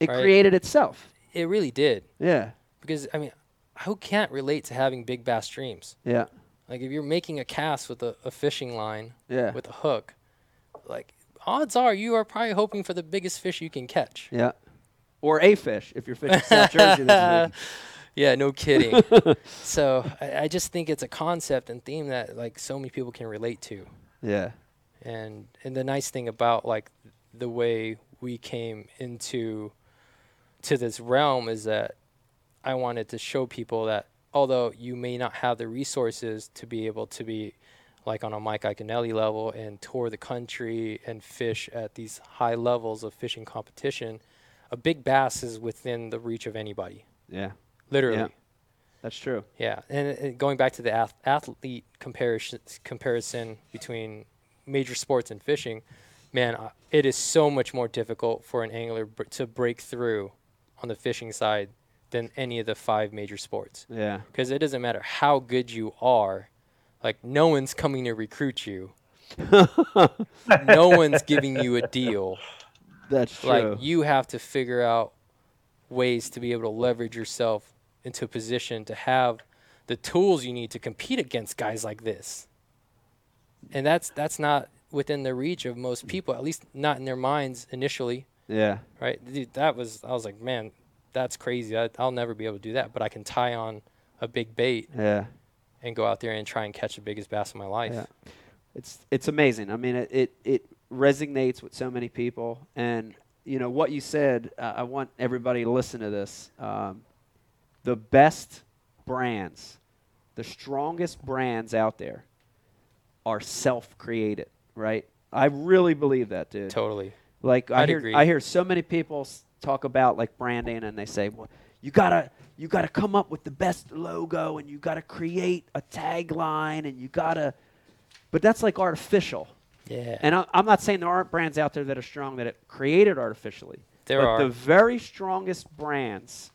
It Right. created itself. It really did Yeah. because I mean, who can't relate to having big bass dreams? Yeah. Like if you're making a cast with a, a fishing line Yeah. with a hook, like odds are you are probably hoping for the biggest fish you can catch. Yeah. Or a fish if you're fishing South Jersey. This week. Yeah, no kidding. so I, I just think it's a concept and theme that like so many people can relate to. Yeah. And and the nice thing about like the way we came into to this realm is that I wanted to show people that although you may not have the resources to be able to be like on a Mike Iaconelli level and tour the country and fish at these high levels of fishing competition, a big bass is within the reach of anybody. Yeah. Literally. Yeah. That's true. Yeah, and, and going back to the ath- athlete comparison comparison between major sports and fishing, man, uh, it is so much more difficult for an angler br- to break through on the fishing side than any of the five major sports. Yeah. Because it doesn't matter how good you are, like no one's coming to recruit you. no one's giving you a deal. That's true. Like you have to figure out ways to be able to leverage yourself into a position to have the tools you need to compete against guys like this. And that's that's not within the reach of most people, at least not in their minds initially, yeah. right? Dude, that was I was like, man, that's crazy. I, I'll never be able to do that, but I can tie on a big bait Yeah. and go out there and try and catch the biggest bass of my life. Yeah. It's it's amazing. I mean, it it, it resonates with so many people, and you know what you said. Uh, I want everybody to listen to this. Um, the best brands, the strongest brands out there, are self-created. Right? I really believe that, dude. Totally. Like I I'd hear, agree. I hear so many people talk about like branding, and they say, "Well, you gotta, you gotta come up with the best logo, and you gotta create a tagline, and you gotta." But that's like artificial. Yeah. And I, I'm not saying there aren't brands out there that are strong that are created artificially. There are but are. the very strongest brands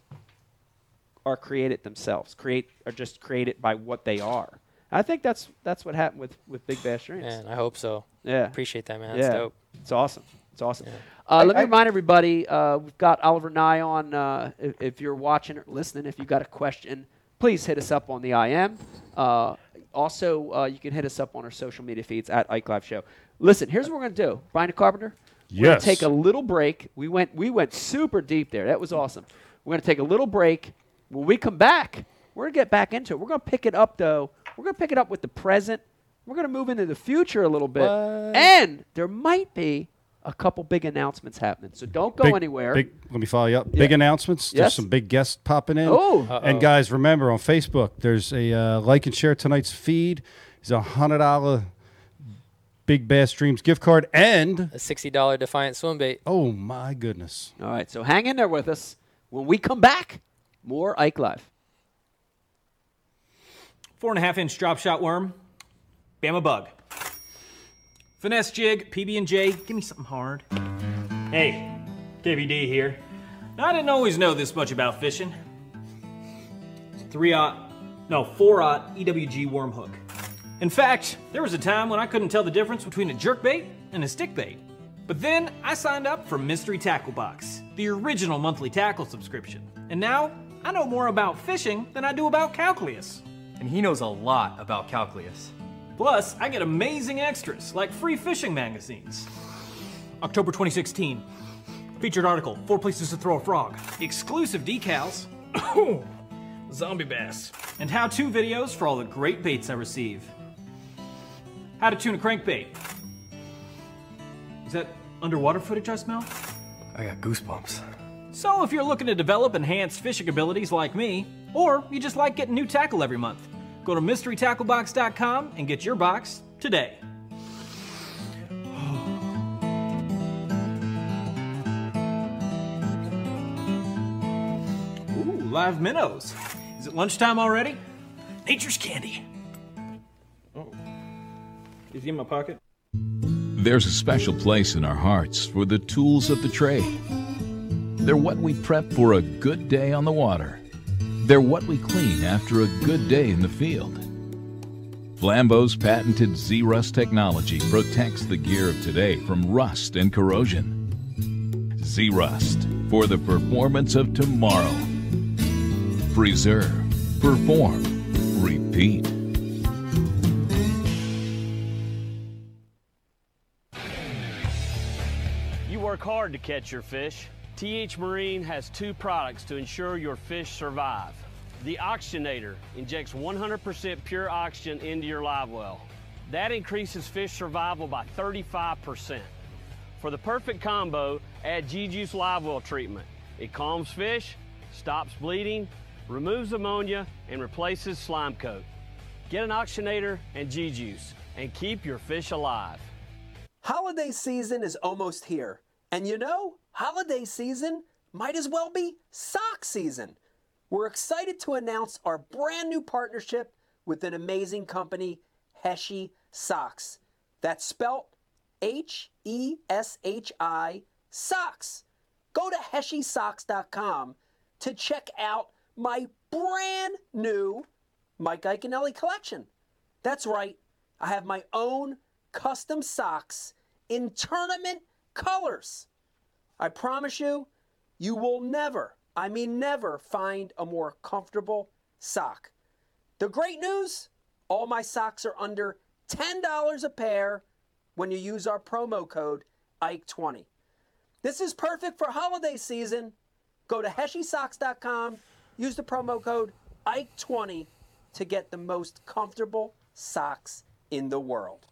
are created themselves. Create are just created by what they are. I think that's that's what happened with with Big Bass Dreams. Man, I hope so. Yeah. Appreciate that, man. That's yeah, dope. it's awesome. It's awesome. Yeah. Uh, let me I- remind everybody, uh, we've got Oliver Ngy on. Uh, if, if you're watching or listening, if you've got a question, please hit us up on the IM. Uh, also, uh, you can hit us up on our social media feeds at Ike Live Show. Listen, here's what we're going to do. Brian Carpenter, we're going Yes. to take a little break. We went, we went super deep there. That was awesome. We're going to take a little break. When we come back, we're going to get back into it. We're going to pick it up, though. We're going to pick it up with the present. We're going to move into the future a little bit. What? And there might be a couple big announcements happening. So don't go Big- anywhere. Big, let me follow you up. Big announcements. There's some big guests popping in. Oh. and guys, remember on Facebook, there's a uh, like and share tonight's feed. It's a hundred dollar Big Bass Dreams gift card, and A $60 Defiant swim bait. oh my goodness, All right, so hang in there with us. When we come back, more Ike Live. Four and a half inch drop shot worm, Bama bug. Finesse jig, PB and J. Give me something hard. Hey, KVD here. Now, I didn't always know this much about fishing. Three aught, no four aught EWG worm hook. In fact, there was a time when I couldn't tell the difference between a jerk bait and a stick bait. But then I signed up for Mystery Tackle Box, the original monthly tackle subscription. And now I know more about fishing than I do about calculus. And he knows a lot about calculus. Plus, I get amazing extras like free fishing magazines. October 2016. Featured article Four Places to Throw a Frog. Exclusive decals. Zombie bass. And how to videos for all the great baits I receive. How to tune a crankbait. Is that underwater footage I smell? I got goosebumps. So, if you're looking to develop enhanced fishing abilities like me, or you just like getting new tackle every month, go to mysterytacklebox.com and get your box today. Ooh, live minnows. Is it lunchtime already? Nature's candy. Oh. Is he in my pocket? There's a special place in our hearts for the tools of the trade. They're what we prep for a good day on the water. They're what we clean after a good day in the field. Flambeau's patented Zerust technology protects the gear of today from rust and corrosion. Zerust for the performance of tomorrow. Preserve, perform, repeat. You work hard to catch your fish. TH Marine has two products to ensure your fish survive. The Oxygenator injects 100% pure oxygen into your live well. That increases fish survival by 35%. For the perfect combo, add G-Juice Live Well treatment. It calms fish, stops bleeding, removes ammonia, and replaces slime coat. Get an oxygenator and G-Juice and keep your fish alive. Holiday season is almost here. And you know, holiday season might as well be sock season. We're excited to announce our brand new partnership with an amazing company, Heshi Socks. That's spelt H E S H I Socks. Go to HeshiSocks.com to check out my brand new Mike Iaconelli collection. That's right, I have my own custom socks in tournament colors. I promise you, you will never, I mean never, find a more comfortable sock. The great news all my socks are under $10 a pair when you use our promo code IKE20. This is perfect for holiday season. Go to HeshiSocks.com, use the promo code IKE20 to get the most comfortable socks in the world.